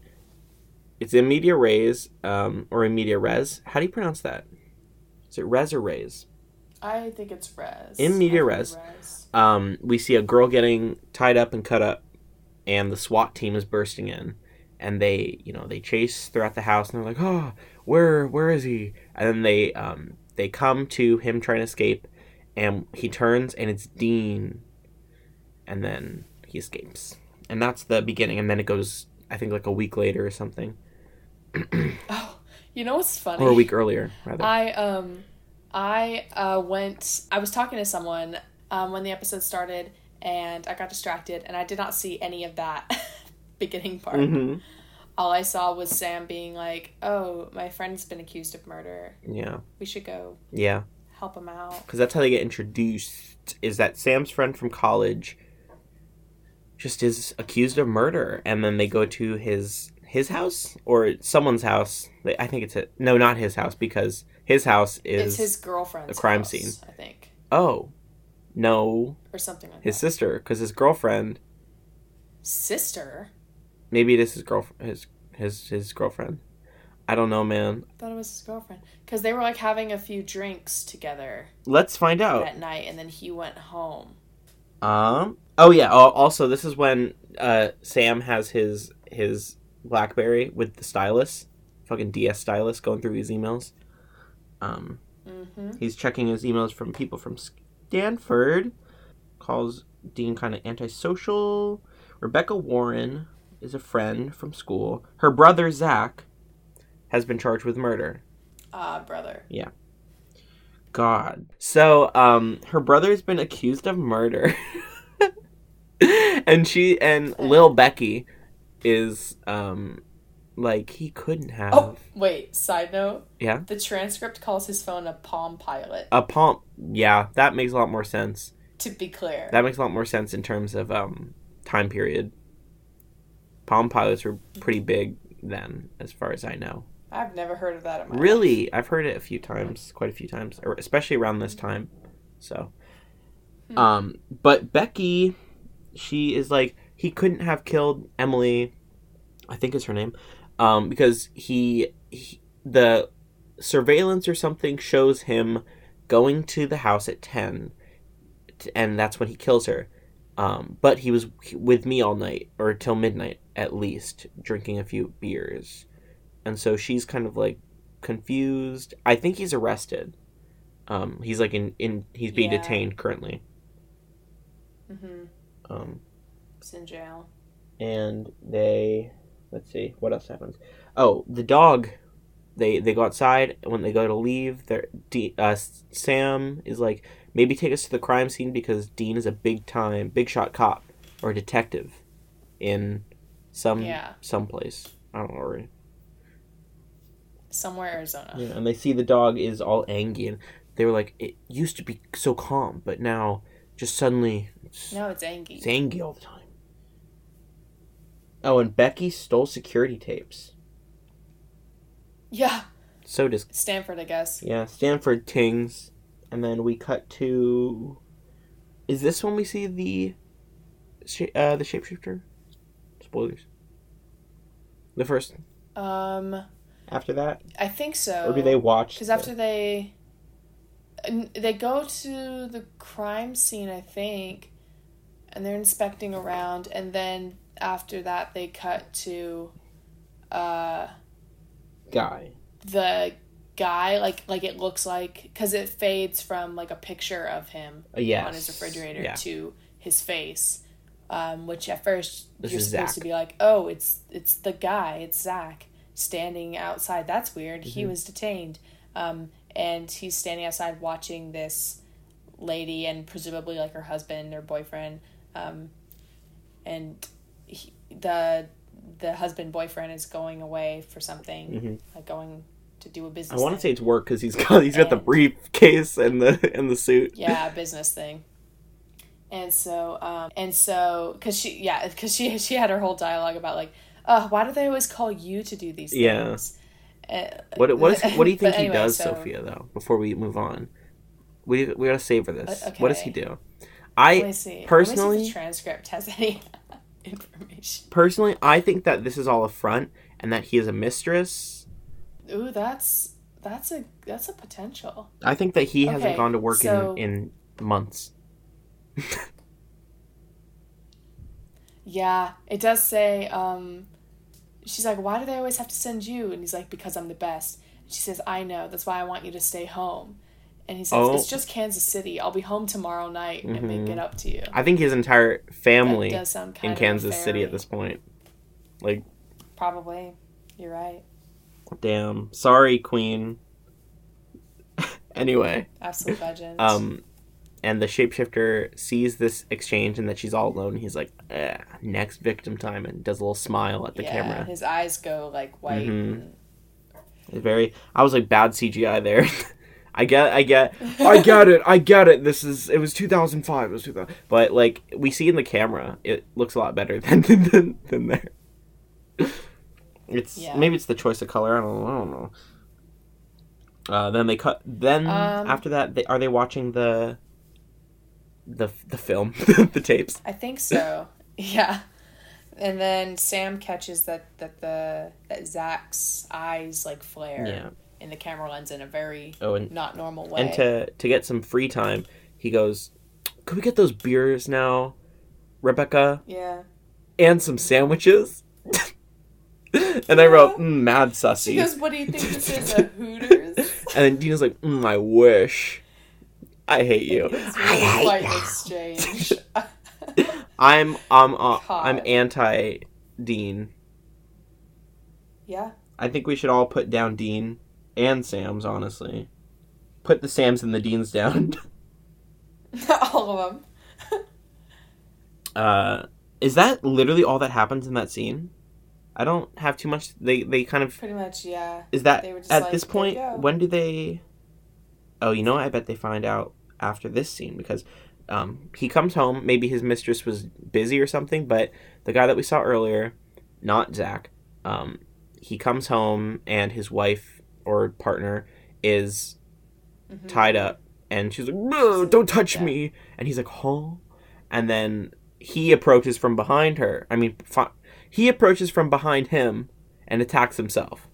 it's in media res, um, or in media res. How do you pronounce that? Is it res or res? I think it's res. In media think res. um, we see a girl getting tied up and cut up, and the SWAT team is bursting in, and they, you know, they chase throughout the house, and they're like, "Oh, where, where is he?" And then they, um, they come to him trying to escape, and he turns, and it's Dean, and then he escapes, and that's the beginning, and then it goes, I think, like a week later or something, Oh, you know what's funny? or a week earlier, rather. I um I uh went I was talking to someone um when the episode started and I got distracted and I did not see any of that beginning part. hmm All I saw was Sam being like, "Oh, my friend's been accused of murder. Yeah, We should go yeah. help him out." because that's how they get introduced is that sam's friend from college just is accused of murder and then they go to his his house or someone's house i think it's a, no not his house because his house is it's his girlfriend's a crime house, scene. I think, oh no or something like his that. sister because his girlfriend Sister. maybe it is his girl his his his girlfriend i don't know man I thought it was his girlfriend because they were like having a few drinks together let's find out that night, and then he went home. Um. Oh yeah. Also, this is when uh Sam has his his BlackBerry with the stylus, fucking DS stylus, going through his emails. Um, Mm-hmm. he's checking his emails from people from Stanford. Calls Dean kind of antisocial. Rebecca Warren is a friend from school. Her brother Zach has been charged with murder. Ah, brother. Yeah. God. So, um, her brother's been accused of murder. and she and Lil Becky is um like he couldn't have Oh, wait. Side note. Yeah? The transcript calls his phone a Palm Pilot. a palm yeah, that makes a lot more sense. To be clear. That makes a lot more sense in terms of um time period. Palm pilots were pretty big then, as far as I know. I've never heard of that in my life. Really, I've heard it a few times, quite a few times, or especially around this time. So, Hmm. um, but Becky, she is like he couldn't have killed Emily, I think is her name, um, because he, he the surveillance or something shows him going to the house at ten, and that's when he kills her. Um, but he was with me all night or till midnight at least, drinking a few beers and so she's kind of like confused. I think he's arrested. Um, he's like in, in he's being Yeah. detained currently. Mm-hmm. Um, He's in jail. and they let's see what else happens. Oh, the dog. They they go outside and when they go to leave. They're, uh, Sam is like maybe take us to the crime scene because Dean is a big time big shot cop or detective in some Yeah. someplace. I don't know where. Somewhere Arizona. Yeah, and they see the dog is all angry, and they were like, "It used to be so calm, but now just suddenly it's, No, it's Angie. it's angry all the time." Oh, and Becky stole security tapes. Yeah. So does Stanford, I guess. yeah Stanford Tings, and then we cut to. Is this when we see the, uh, the shapeshifter? Spoilers. The first Um, after that, I think so. or do they watch? Because the- after they, they go to the crime scene, I think, and they're inspecting around, and then after that they cut to, uh, guy? the guy like like it looks like because it fades from like a picture of him Uh, yes. on his refrigerator Yeah. to his face um, which at first This you're supposed Zach. to be like oh it's it's the guy it's zach standing outside that's weird he Mhm. was detained um, and he's standing outside watching this lady and presumably like her husband or boyfriend um, and he, the the husband boyfriend is going away for something Mhm. like going to do a business I want to say it's work because he's got he's got the briefcase and the and the suit. yeah business thing and so um and so because she yeah because she she had her whole dialogue about like uh why do they always call you to do these Yeah. things Uh, What what is what do you think but he anyway, does, so- Sophia? Though before we move on, we we gotta savor this. Uh, What does he okay. do? let I me see Let me see personally- transcript has any information personally I think that this is all a front and that he is a mistress. ooh that's that's a that's a potential I think that he hasn't gone to work so- in in months. Yeah, it does say, um, she's like, why do they always have to send you? And he's like, because I'm the best. She says, I know. That's why I want you to stay home. And he says, Oh. it's just Kansas City. I'll be home tomorrow night and make it up to you. I think his entire family does sound kind in Kansas City at this point. Like, Probably. You're right. damn. Sorry, Queen. anyway, Absolute legend. um, and the shapeshifter sees this exchange and that she's all alone. He's like, eh, "Next victim time," and does a little smile at the yeah, camera. his eyes go like white. Mhm. and- very. I was like bad CGI there. I get. I get. I get it. I get it. This is. It was 2005. It was 2000. But like we see in the camera, it looks a lot better than than than there. It's Yeah. maybe it's the choice of color. I don't. know. I don't know. Uh, then they cut. Then Um, after that, they are they watching the the the film, the tapes. I think so. yeah. And then Sam catches that that the that Zach's eyes like flare Yeah. In the camera lens in a very Oh, and not normal way. and to to get some free time, he goes, "Could we get those beers now, Rebecca, yeah. and some sandwiches?" and I wrote, mm, "Mad She sussy," goes, "What do you think this is? A Hooters?" and then Dean's like, mm, "I wish." I hate you. It's I really hate you. an exchange. I'm um uh, I'm anti Dean. yeah. I think we should all put down Dean and Sam's. Honestly, put the Sams and the Deans down. All of them. uh, is that literally all that happens in that scene? I don't have too much. They they kind of Pretty much, yeah. is that They were just at like, this point. When do they? Oh, you know, I bet they find out after this scene because um, he comes home. Maybe his mistress was busy or something. But the guy that we saw earlier, not Zach, um, he comes home and his wife or partner is Mhm. tied up, and she's like, "No, don't touch Yeah. me!" And he's like, "Huh?" And then he approaches from behind her. I mean, fi- he approaches from behind him and attacks himself.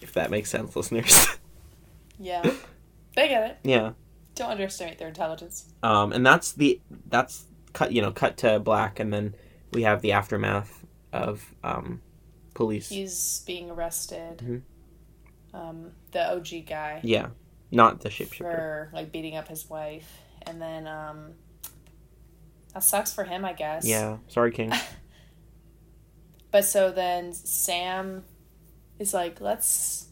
If that makes sense, listeners. Yeah. They get it. yeah. Don't underestimate their intelligence. Um, and that's the that's cut. You know, cut to black, and then we have the aftermath of um, police. He's being arrested. Mhm. Um, the OG guy yeah, not the shapeshifter. for like beating up his wife, and then um, that sucks for him, I guess. Yeah, sorry, King. But so then Sam is like, let's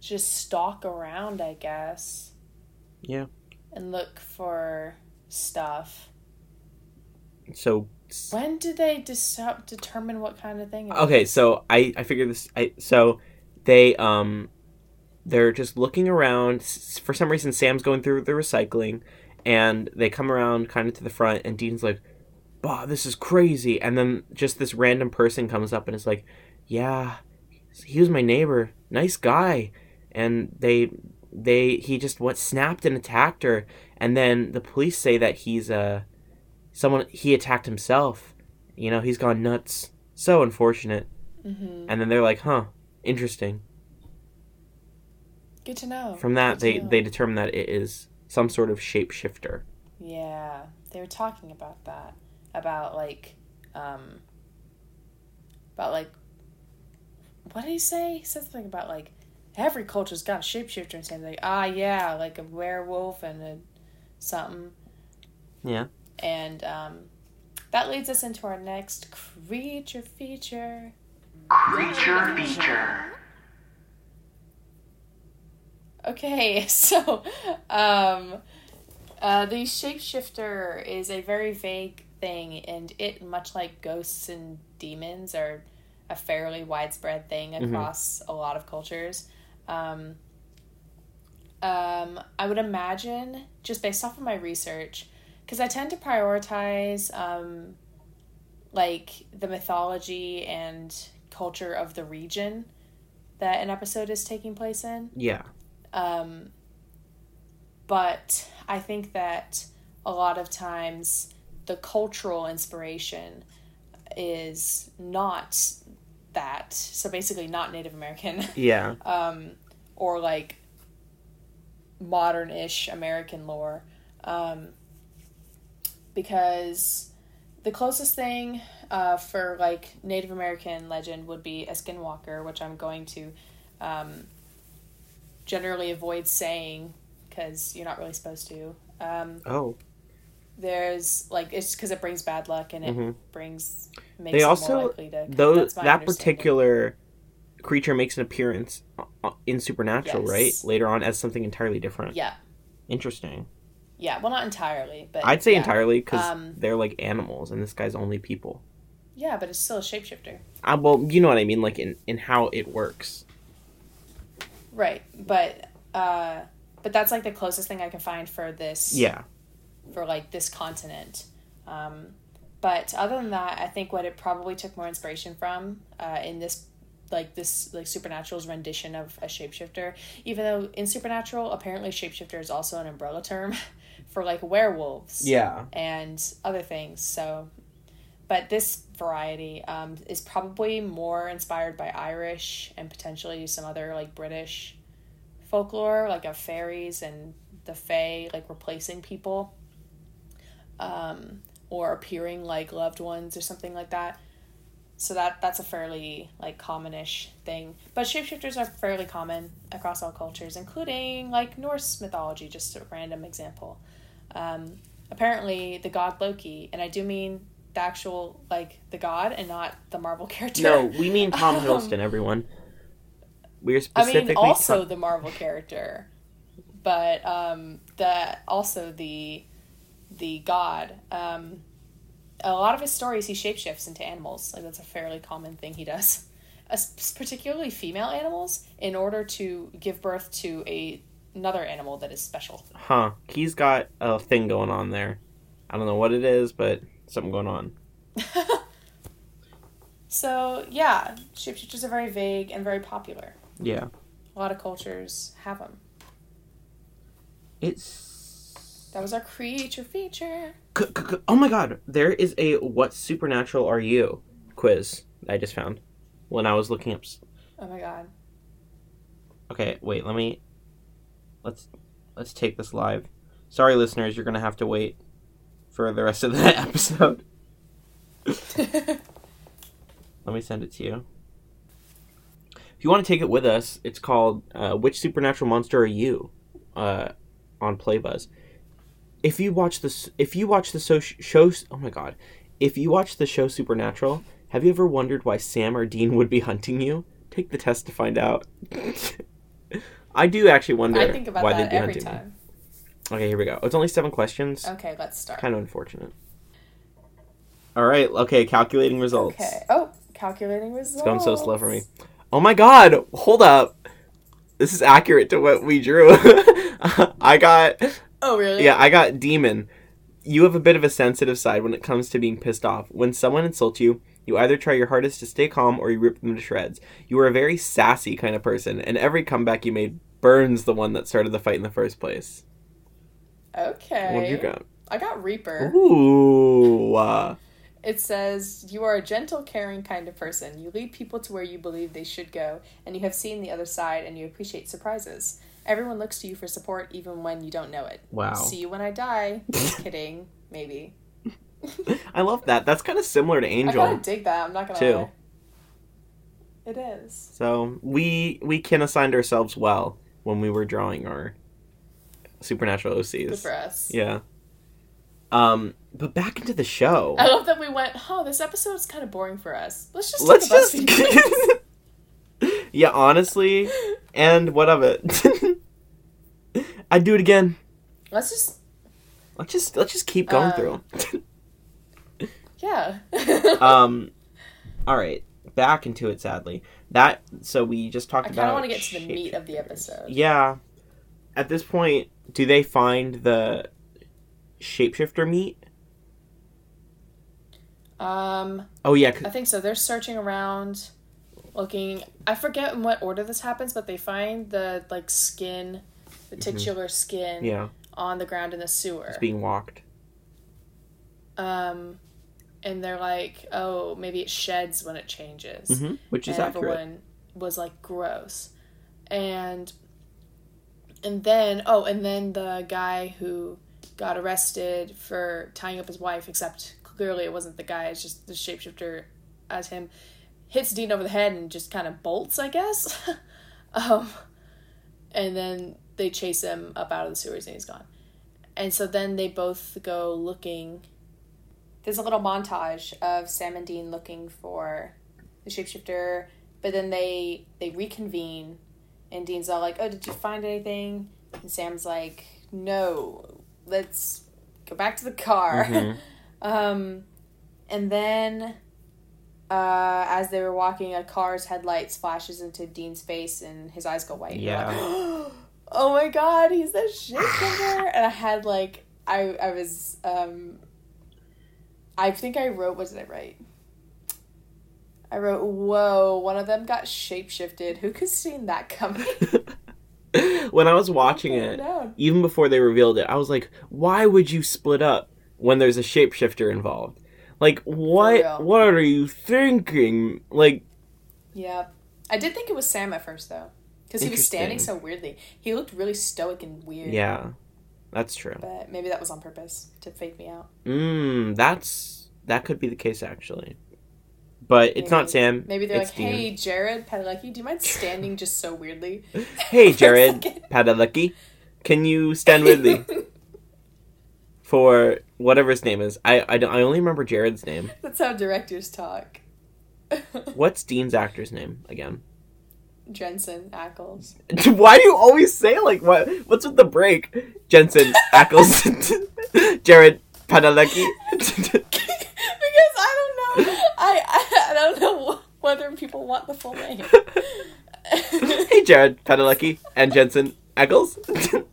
just stalk around, I guess. Yeah. And look for stuff. So When do they dis- determine what kind of thing? it Okay, is? so I I figured this. I so they um they're just looking around. For some reason, Sam's going through the recycling, and they come around kind of to the front, and Dean's like, "Bah, this is crazy." And then just this random person comes up and is like, "Yeah, he was my neighbor, nice guy," and they they he just what snapped and attacked her, and then the police say that he's uh someone he attacked himself. You know, he's gone nuts. So unfortunate. Mhm. And then they're like, huh, interesting. Good to know. From that, Good they, they determine that it is some sort of shapeshifter. Yeah, they were talking about that. About like, um, about like, what did he say? He said something about like every culture's got a shapeshifter and something. Like, ah, yeah, like a werewolf and a something. Yeah. And um, that leads us into our next creature feature. Creature feature. Okay, so um, uh, the shapeshifter is a very vague thing, and it, much like ghosts and demons, are a fairly widespread thing across a lot of cultures. Um, um, I would imagine, just based off of my research, because I tend to prioritize um, like the mythology and culture of the region that an episode is taking place in. Yeah. Um, but I think that a lot of times the cultural inspiration is not that. So basically, not Native American Yeah. um, or like modern ish American lore. Um, because the closest thing uh, for like Native American legend would be a skinwalker, which I'm going to um, generally avoid saying because you're not really supposed to. Um, Oh. there's like it's because it brings bad luck and it Mhm. brings makes They also more likely to. Though that particular creature makes an appearance uh, in Supernatural, Yes. right? Later on as something entirely different. Yeah, Interesting. yeah. Well, not entirely, but I'd say yeah. entirely because Um, they're like animals, and this guy's only people. Yeah, but it's still a shapeshifter. Uh, well, you know what I mean, like in in how it works. Right, but uh, but that's like the closest thing I can find for this. Yeah. For like this continent, um, but other than that, I think what it probably took more inspiration from uh, in this like this like Supernatural's rendition of a shapeshifter. Even though in Supernatural, apparently shapeshifter is also an umbrella term for like werewolves. Yeah. and other things. So, but this variety um, is probably more inspired by Irish and potentially some other like British folklore, like of fairies and the fae, like replacing people, um, or appearing like loved ones or something like that. So that that's a fairly like commonish thing. But shapeshifters are fairly common across all cultures, including like Norse mythology. Just a random example. Um, apparently, the god Loki, and I do mean the actual like the god and not the Marvel character. No, we mean Tom Um, Hiddleston, everyone. We're I specifically mean also ta- the Marvel character, but um, the also the the god. Um, a lot of his stories, he shapeshifts into animals. Like that's a fairly common thing he does, As- particularly female animals, in order to give birth to a another animal that is special. Huh. He's got a thing going on there. I don't know what it is, but something going on. So yeah, shapeshifters are very vague and very popular. Yeah. A lot of cultures have them. It's That was our creature feature. C- c- c- oh my god, there is a what supernatural are you quiz I just found when I was looking up. Oh my god. Okay, wait, let me let's let's take this live. Sorry listeners, you're going to have to wait for the rest of the episode. Let me send it to you. If you want to take it with us, it's called uh, "Which Supernatural Monster Are You?" Uh, on Playbuzz. If you watch this, if you watch the so- show, oh my god, if you watch the show Supernatural, have you ever wondered why Sam or Dean would be hunting you? Take the test to find out. I do actually wonder I think about why that they'd be every hunting me. Time. Okay, here we go. It's only seven questions. Okay, let's start. Kind of unfortunate. All right. Okay, calculating results. Okay. Oh, calculating results. It's going so slow for me. Oh my god, hold up. This is accurate to what we drew. I got Oh, really? yeah, I got demon. You have a bit of a sensitive side when it comes to being pissed off. When someone insults you, you either try your hardest to stay calm or you rip them to shreds. You are a very sassy kind of person, and every comeback you made burns the one that started the fight in the first place. Okay. What you got? I got Reaper. Ooh. uh, It says, You are a gentle, caring kind of person. You lead people to where you believe they should go, and you have seen the other side, and you appreciate surprises. Everyone looks to you for support even when you don't know it. wow. See you when I die. Kidding. Maybe. I love that. That's kind of similar to Angel. I kind of dig that. I'm not gonna Too. lie. It is. So we we can assigned ourselves well when we were drawing our supernatural OCs. Good for us. Yeah. Um, but back into the show. I love that we went, oh, this episode's kind of boring for us. Let's just Let's just. Yeah, honestly, and what of it? I'd do it again. Let's just, Let's just let's just keep going Um, through. yeah. um, all right, back into it. Sadly, that so we just talked I about. I kind of want to get to the meat of the episode. Yeah. At this point, do they find the shapeshifter meat? Um, Oh yeah, I think so. They're searching around, looking. I forget in what order this happens, but they find the like skin, the titular skin, Mm-hmm. yeah, on the ground in the sewer. it's being walked. Um, and they're like, "Oh, maybe it sheds when it changes." hmm Which is and accurate. everyone was like gross and and then oh and then the guy who got arrested for tying up his wife except clearly it wasn't the guy it's just the shapeshifter as him hits dean over the head and just kind of bolts i guess. Um and then they chase him up out of the sewers and he's gone. And so then they both go looking. There's a little montage of sam and dean looking for the shapeshifter but then they they reconvene and dean's all like oh did you find anything? And sam's like no. Let's go back to the car. Mhm. um and then uh as they were walking a car's headlights flashes into dean's face and his eyes go white. You're like, oh my god he's the shapeshifter and i had like i i was um i think i wrote what did i write I wrote, "Whoa! One of them got shapeshifted. Who could have seen that coming?" when I was watching it, even before they revealed it, I was like, why would you split up when there's a shapeshifter involved? Like, what? What are you thinking? Like, Yeah, I did think it was Sam at first though, because he was standing so weirdly. He looked really stoic and weird. yeah, that's true. but maybe that was on purpose to fake me out. Mm, that's that could be the case actually, but it's not Sam. Maybe they're it's like, Dean. "Hey, Jared Padalecki, do you mind standing just so weirdly?" Hey, Jared. Padalecki, can you stand weirdly for whatever his name is? I, I, I only remember Jared's name. That's how directors talk. What's Dean's actor's name again? Jensen Ackles. Why do you always say like what? What's with the break? Jensen Ackles, Jared Padalecki. I don't know. I, don't know whether people want the full name. hey, Jared Padalecki and Jensen Ackles.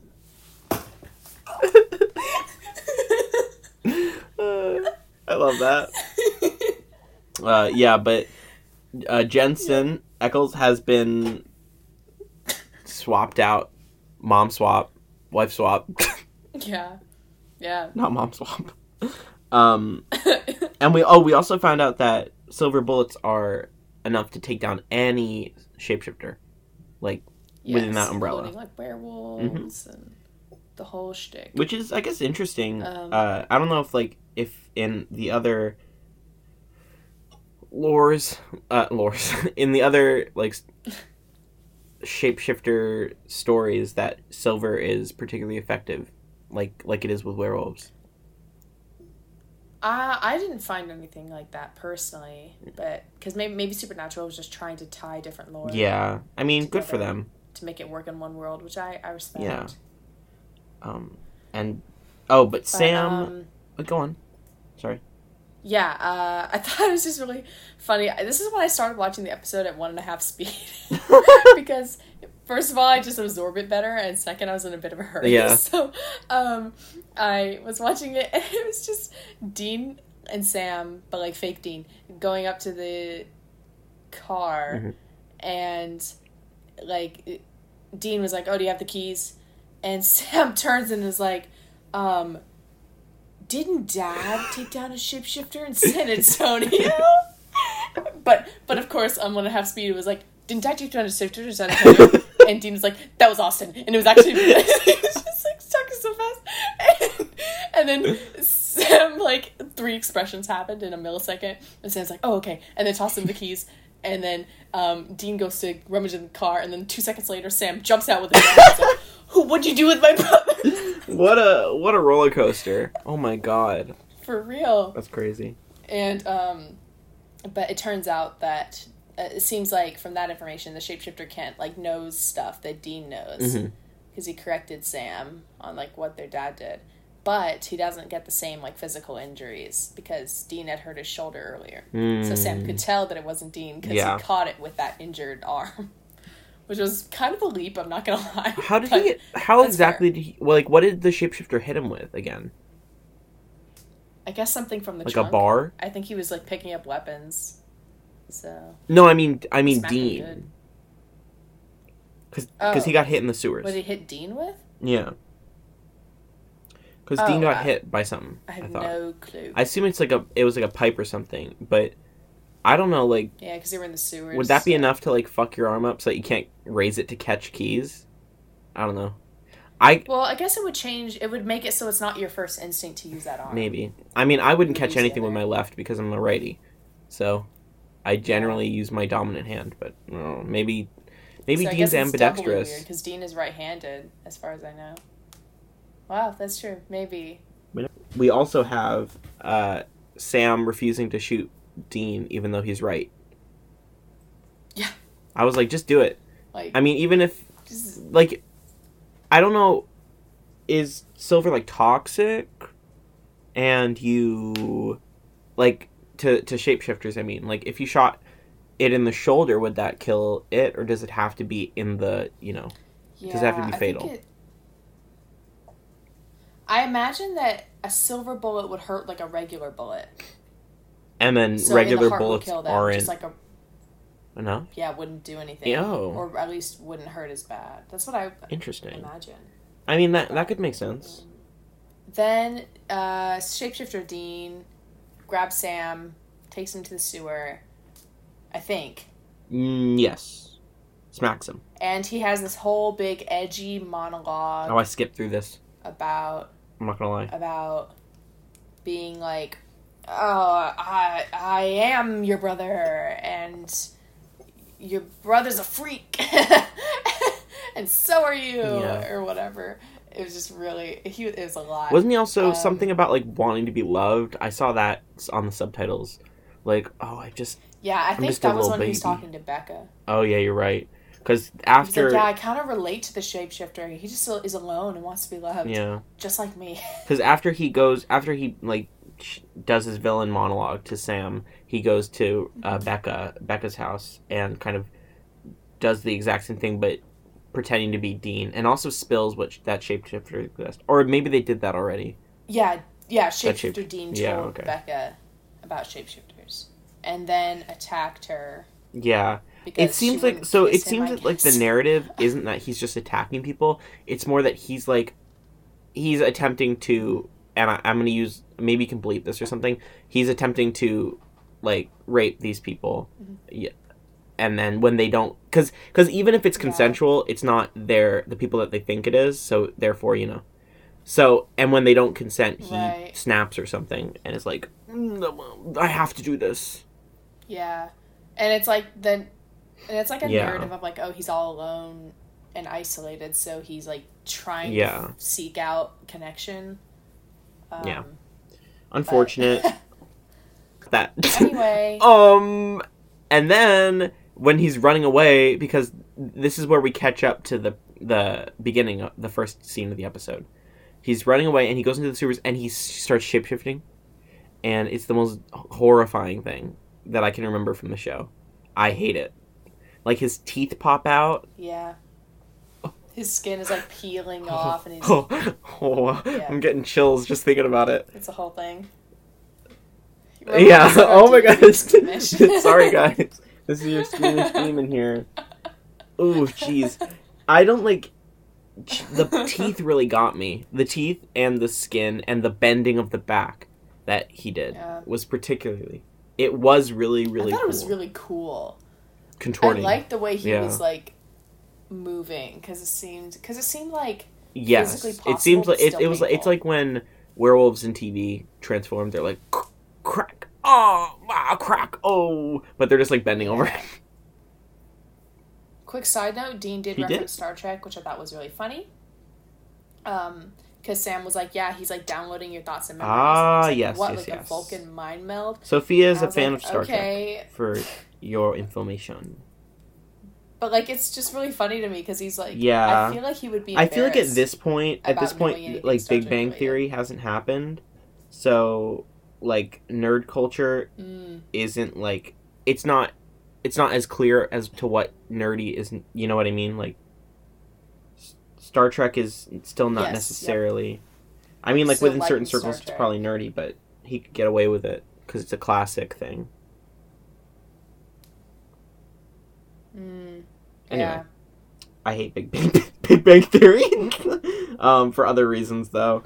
I love that. Uh, yeah, but uh, Jensen Ackles has been swapped out. Mom swap, wife swap, yeah, yeah. not mom swap. Um, and we oh we also found out that silver bullets are enough to take down any shapeshifter, like within that umbrella. like werewolves and the whole shtick. which is I guess interesting. Um, uh, I don't know if like if in the other lores, uh, lores in the other like shapeshifter stories that silver is particularly effective, like like it is with werewolves. Uh, I didn't find anything like that personally, but because maybe maybe Supernatural was just trying to tie different lore Yeah, I mean, good for them. to make it work in one world, which I I respect. Yeah. Um, and oh, but, But, Sam, um, uh, go on. Sorry. yeah, uh, I thought it was just really funny. This is when I started watching the episode at one and a half speed because first of all, I just absorb it better, and second, I was in a bit of a hurry. Yeah. So, um, I was watching it, and it was just Dean and Sam, but like fake Dean, going up to the car, Mhm. and like Dean was like, "Oh, do you have the keys?" And Sam turns and is like, um. Didn't Dad take down a shapeshifter in San Antonio? but but of course, I'm gonna one and a half speed, it was like, didn't I take down a shapeshifter in San Antonio? and Dean was like, that was Austin, and it was actually just like talking so fast, and, and then Sam like three expressions happened in a millisecond, and Sam's like, oh okay, and then tossed him the keys. And then um, Dean goes to rummage in the car, and then two seconds later, Sam jumps out with a gun. and is like, Who? What'd you do with my brother? What a what a roller coaster! Oh my god, For real. that's crazy. And um, but it turns out that Uh, it seems like from that information, the shapeshifter Kent like knows stuff that Dean knows mm-hmm. because he corrected Sam on like what their dad did, but he doesn't get the same like physical injuries because Dean had hurt his shoulder earlier. So Sam could mm. tell that it wasn't Dean because. Yeah. he caught it with that injured arm, which was kind of a leap. I'm not gonna lie. How did he? How exactly did he? Well, like, what did the shapeshifter hit him with again? I guess something from the like trunk. a bar. I think he was like picking up weapons. So No, I mean I mean Dean, because Oh. he got hit in the sewers. What did he hit Dean with? Yeah. Because Oh, Dean got I- hit by something. I I, have thought. no clue. I assume it's like a it was like a pipe or something, but I don't know. Like, yeah, because they were in the sewers. would that be enough to like fuck your arm up so that you can't raise it to catch keys? I don't know. I Well, I guess it would change. It would make it so it's not your first instinct to use that arm. maybe. I mean, I wouldn't catch anything with my left because I'm a righty, so I generally use my dominant hand. But I maybe maybe so I Dean's guess ambidextrous. because Dean is right-handed, as far as I know. Wow, that's true. Maybe. We also have uh, Sam refusing to shoot Dean even though he's right. Yeah. I was like, just do it. Like, I mean, even if just, like, I don't know, is silver like toxic? And you, like, to to shapeshifters. I mean, like, if you shot it in the shoulder, would that kill it, or does it have to be in the you know? yeah, Does it have to be I fatal? it- I imagine that a silver bullet would hurt like a regular bullet. And then So regular the bullets kill them, aren't just like a enough. yeah, wouldn't do anything. Oh. Or at least wouldn't hurt as bad. That's what I Interesting. imagine. I mean that that could make sense. Then uh, shapeshifter Dean grabs Sam, takes him to the sewer. I think. Mm, yes, smacks him. And he has this whole big edgy monologue Oh, I skipped through this. about I'm not gonna lie. about being like, "Oh, I I am your brother, and your brother's a freak, and so are you, Yeah. or whatever." It was just really he it was a lot. Wasn't he also Um, something about like wanting to be loved? I saw that on the subtitles. Like, oh, I just. yeah, I think just a that was when he was talking to Becca. Oh yeah, you're right. Because after. like, "Yeah, I kind of relate to the shapeshifter. He just is alone and wants to be loved, Yeah. just like me." Because after he goes, after he like does his villain monologue to Sam, he goes to uh, Becca, Becca's house, and kind of does the exact same thing, but pretending to be Dean, and also spills what sh- that shapeshifter exists. Or maybe they did that already. Yeah, yeah. shape- Shapeshifter Dean told yeah, okay. Becca about shapeshifters, and then attacked her. Yeah. Because it seems like so it him, seems like the narrative isn't that he's just attacking people it's more that he's like he's attempting to and I, i'm gonna use maybe bleep this or something he's attempting to like rape these people Mm-hmm. yeah and then when they don't because because even if it's Yeah. consensual it's not their the people that they think it is so therefore you know so and when they don't consent he Right. snaps or something and is like "Mm, i have to do this Yeah, and it's like the, and it's like a Yeah. narrative of like, oh, he's all alone and isolated, so he's like trying to Yeah. f- seek out connection. Um, Yeah. unfortunate that anyway, Um, and then when he's running away, because this is where we catch up to the the beginning of the first scene of the episode. He's running away and he goes into the sewers and he starts shapeshifting, and it's the most horrifying thing that I can remember from the show. I hate it. Like his teeth pop out. yeah, oh. his skin is like peeling oh. off, and he's Oh, oh, Yeah. I'm getting chills just thinking about it. it's a whole thing. Yeah. Oh my god. gosh. Sorry, guys. This is your Squeamish demon here. Oh, jeez. I don't like. The teeth really got me. The teeth and the skin and the bending of the back that he did Yeah. was particularly. It was really, really I thought cool. it was really cool. contorting. I liked the way he Yeah. was like moving because it seemed because it seemed like yes, it seems like it, it was. It's like when werewolves in TV transform. They're like crack, oh, ah, crack, oh, but they're just like bending over. Quick side note: Dean did He did? reference Star Trek, which I thought was really funny. Um, because Sam was like, "Yeah, he's like downloading your thoughts and memories." Ah, And like, yes, what yes, like yes. a Vulcan mind meld? Sophia is And I a was fan like, of Star Trek. For your information. But like, it's just really funny to me because he's like, Yeah. I feel like he would be. I feel like at this point, at this point, like Star Big Trek Bang related. Theory hasn't happened, so like nerd culture Mm, isn't like it's not it's not as clear as to what nerdy is. You know what I mean? Like S- Star Trek is still not Yes, yep. necessarily. I mean, like Still within certain circles, it's probably nerdy, but he could get away with it because it's a classic thing. Mm, Anyway. Yeah. I hate Big Bang, Big Bang Theory. um, for other reasons though.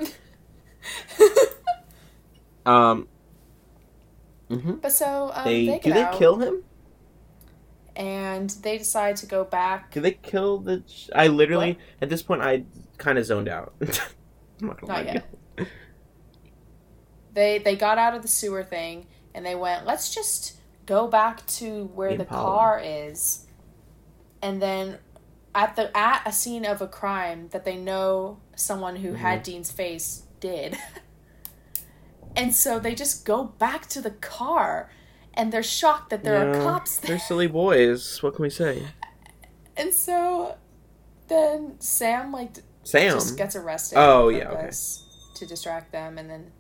Um. Mm-hmm. But so um, They, they, do they out, kill him? and they decide to go back. Do they kill the? ch- I literally at this point I kind of zoned out. I'm not gonna Not yet. you. They they got out of the sewer thing and they went, let's just go back to where The the car is. And then at the at a scene of a crime that they know someone who Mm-hmm. had Dean's face did. and so they just go back to the car and they're shocked that there are cops there. They're silly boys. What can we say? And so then Sam like Sam. just gets arrested. Oh, yeah, okay. To distract them, and then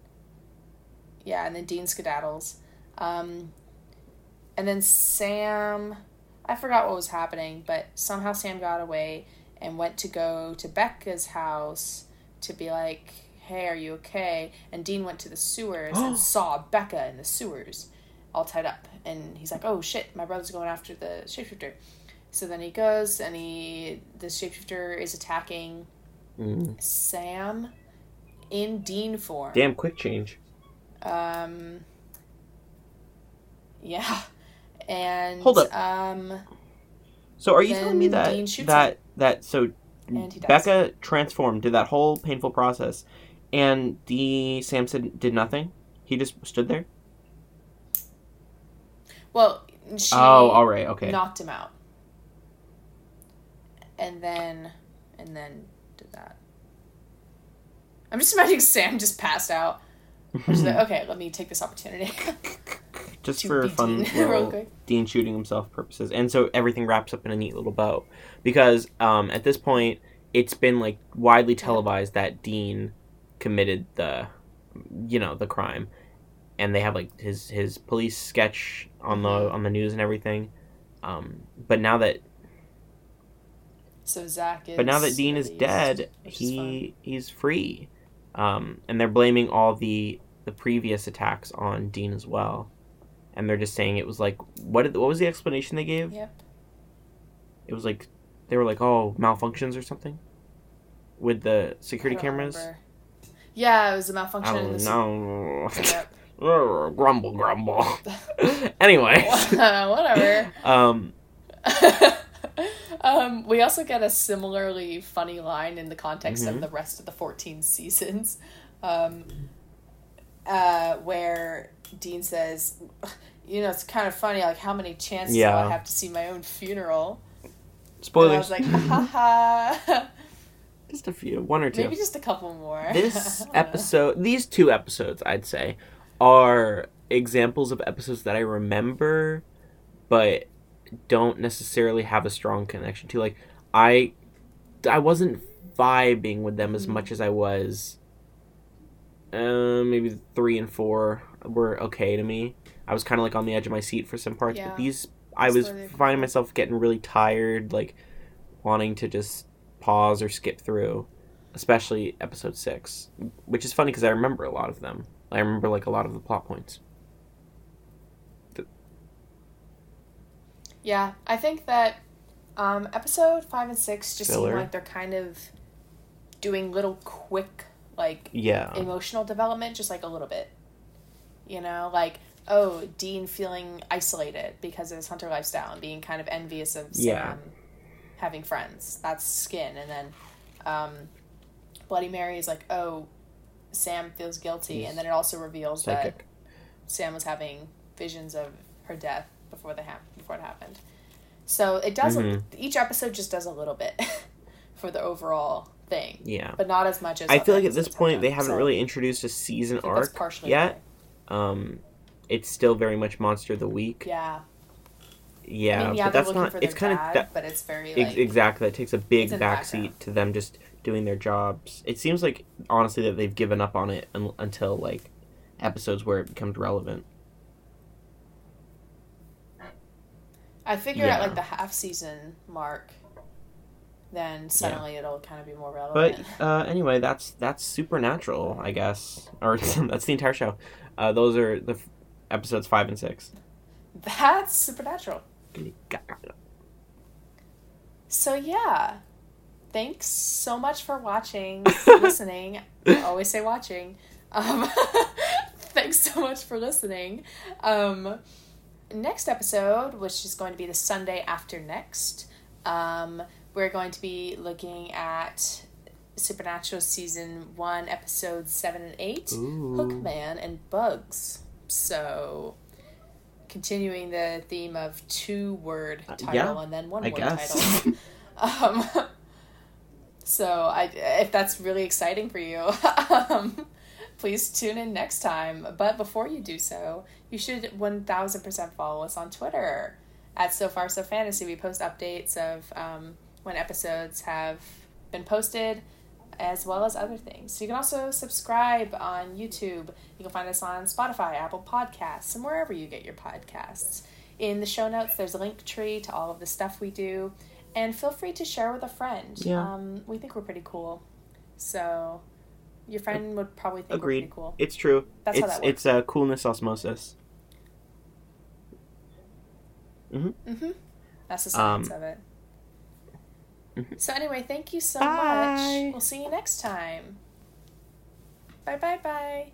yeah, and then Dean skedaddles, um, and then Sam. I forgot what was happening, but somehow Sam got away and went to go to Becca's house to be like, "Hey, are you okay?" And Dean went to the sewers and saw Becca in the sewers, all tied up, and he's like, "Oh shit, my brother's going after the shapeshifter." So then he goes and he the shapeshifter is attacking Mm. Sam in Dean form. Damn quick change. Um Yeah. And Hold up. um So are you telling me Then that Dean that that so and he dies. Becca transformed, did that whole painful process, and the Samson did nothing? He just stood there. Well, she oh, all right, okay. knocked him out. And then and then did that. I'm just imagining Sam just passed out. Just like, okay, let me take this opportunity. just for fun Dean little quick. Dean shooting himself purposes, and so everything wraps up in a neat little bow. Because um, at this point, it's been like widely televised that Dean committed the, you know, the crime, and they have like his his police sketch on the Mhm. on the news and everything. Um, but now that So Zach is but now that Dean is dead, which is he he's free, um, and they're blaming all the the previous attacks on Dean as well, and they're just saying it was like what did, what was the explanation they gave? Yep. It was like they were like oh malfunctions or something with the security cameras. remember. Yeah, it was a malfunction in don't the know. Yep. Grumble, grumble. anyway, Whatever. um, um, we also get a similarly funny line in the context Mhm. of the rest of the 14 seasons, um, uh, where Dean says, "You know, it's kind of funny. Like, how many chances do I have to see my own funeral?" spoilers. And I was like, "Ha ha." Just a few, one or two. Maybe just a couple more. this episode these two episodes i'd say are examples of episodes that i remember but don't necessarily have a strong connection to like i i wasn't vibing with them as Mhm. much as i was uh, maybe three and four were okay to me i was kind of like on the edge of my seat for some parts Yeah. but these i was finding myself getting really tired like wanting to just pause or skip through especially episode six, which is funny because I remember a lot of them. I remember like a lot of the plot points. Yeah, I think that um, episode five and six just Filler. seem like they're kind of doing little quick, like Yeah, emotional development, just like a little bit. You know, like oh, Dean feeling isolated because of his hunter lifestyle and being kind of envious of Sam Yeah. Having friends. That's skin, and then um, Bloody Mary is like oh, Sam feels guilty, He's and then it also reveals that. Sam was having visions of her death before they hap- before it happened. So it does. Mhm. Each episode just does a little bit for the overall thing, Yeah, but not as much as. I feel like at this point they haven't So really introduced a season I think that's arc partially yet. Um, it's still very much monster of the week. Yeah. Yeah, I mean, yeah, but that's not. It's kind dad, of that, but it's very like exactly. That takes a big it's in the backseat to them just doing their jobs. It seems like honestly that they've given up on it un- until like episodes where it becomes relevant. I figured at like the half season mark. then suddenly it'll kind of be more relevant. But uh, anyway, that's that's supernatural, I guess, or that's the entire show. Uh, those are the f- episodes five and six. That's supernatural. So yeah, thanks so much for watching, listening. I always say watching. Um, thanks so much for listening. Um, next episode, which is going to be the Sunday after next, um, we're going to be looking at Supernatural season one, episodes seven and eight, Ooh. Hookman and Bugs. So. Continuing the theme of two word Uh, title yeah, and then one I word guess. title. Um, so I, if that's really exciting for you, um, please tune in next time. But before you do so, you should one thousand percent follow us on Twitter at So Far So Fantasy. We post updates of um, when episodes have been posted, as well as other things. So You can also subscribe on YouTube. You can find us on Spotify, Apple Podcasts, and wherever you get your podcasts. In the show notes, there's a link tree to all of the stuff we do. And feel free to share with a friend. Yeah. Um, we think we're pretty cool. So your friend would probably think we're Agreed. pretty cool. It's true. That's how it's that works. it's a coolness osmosis. Mm-hmm. That's the Um, science of it. Mhm. So anyway, thank you so Bye. much. We'll see you next time. Bye bye bye.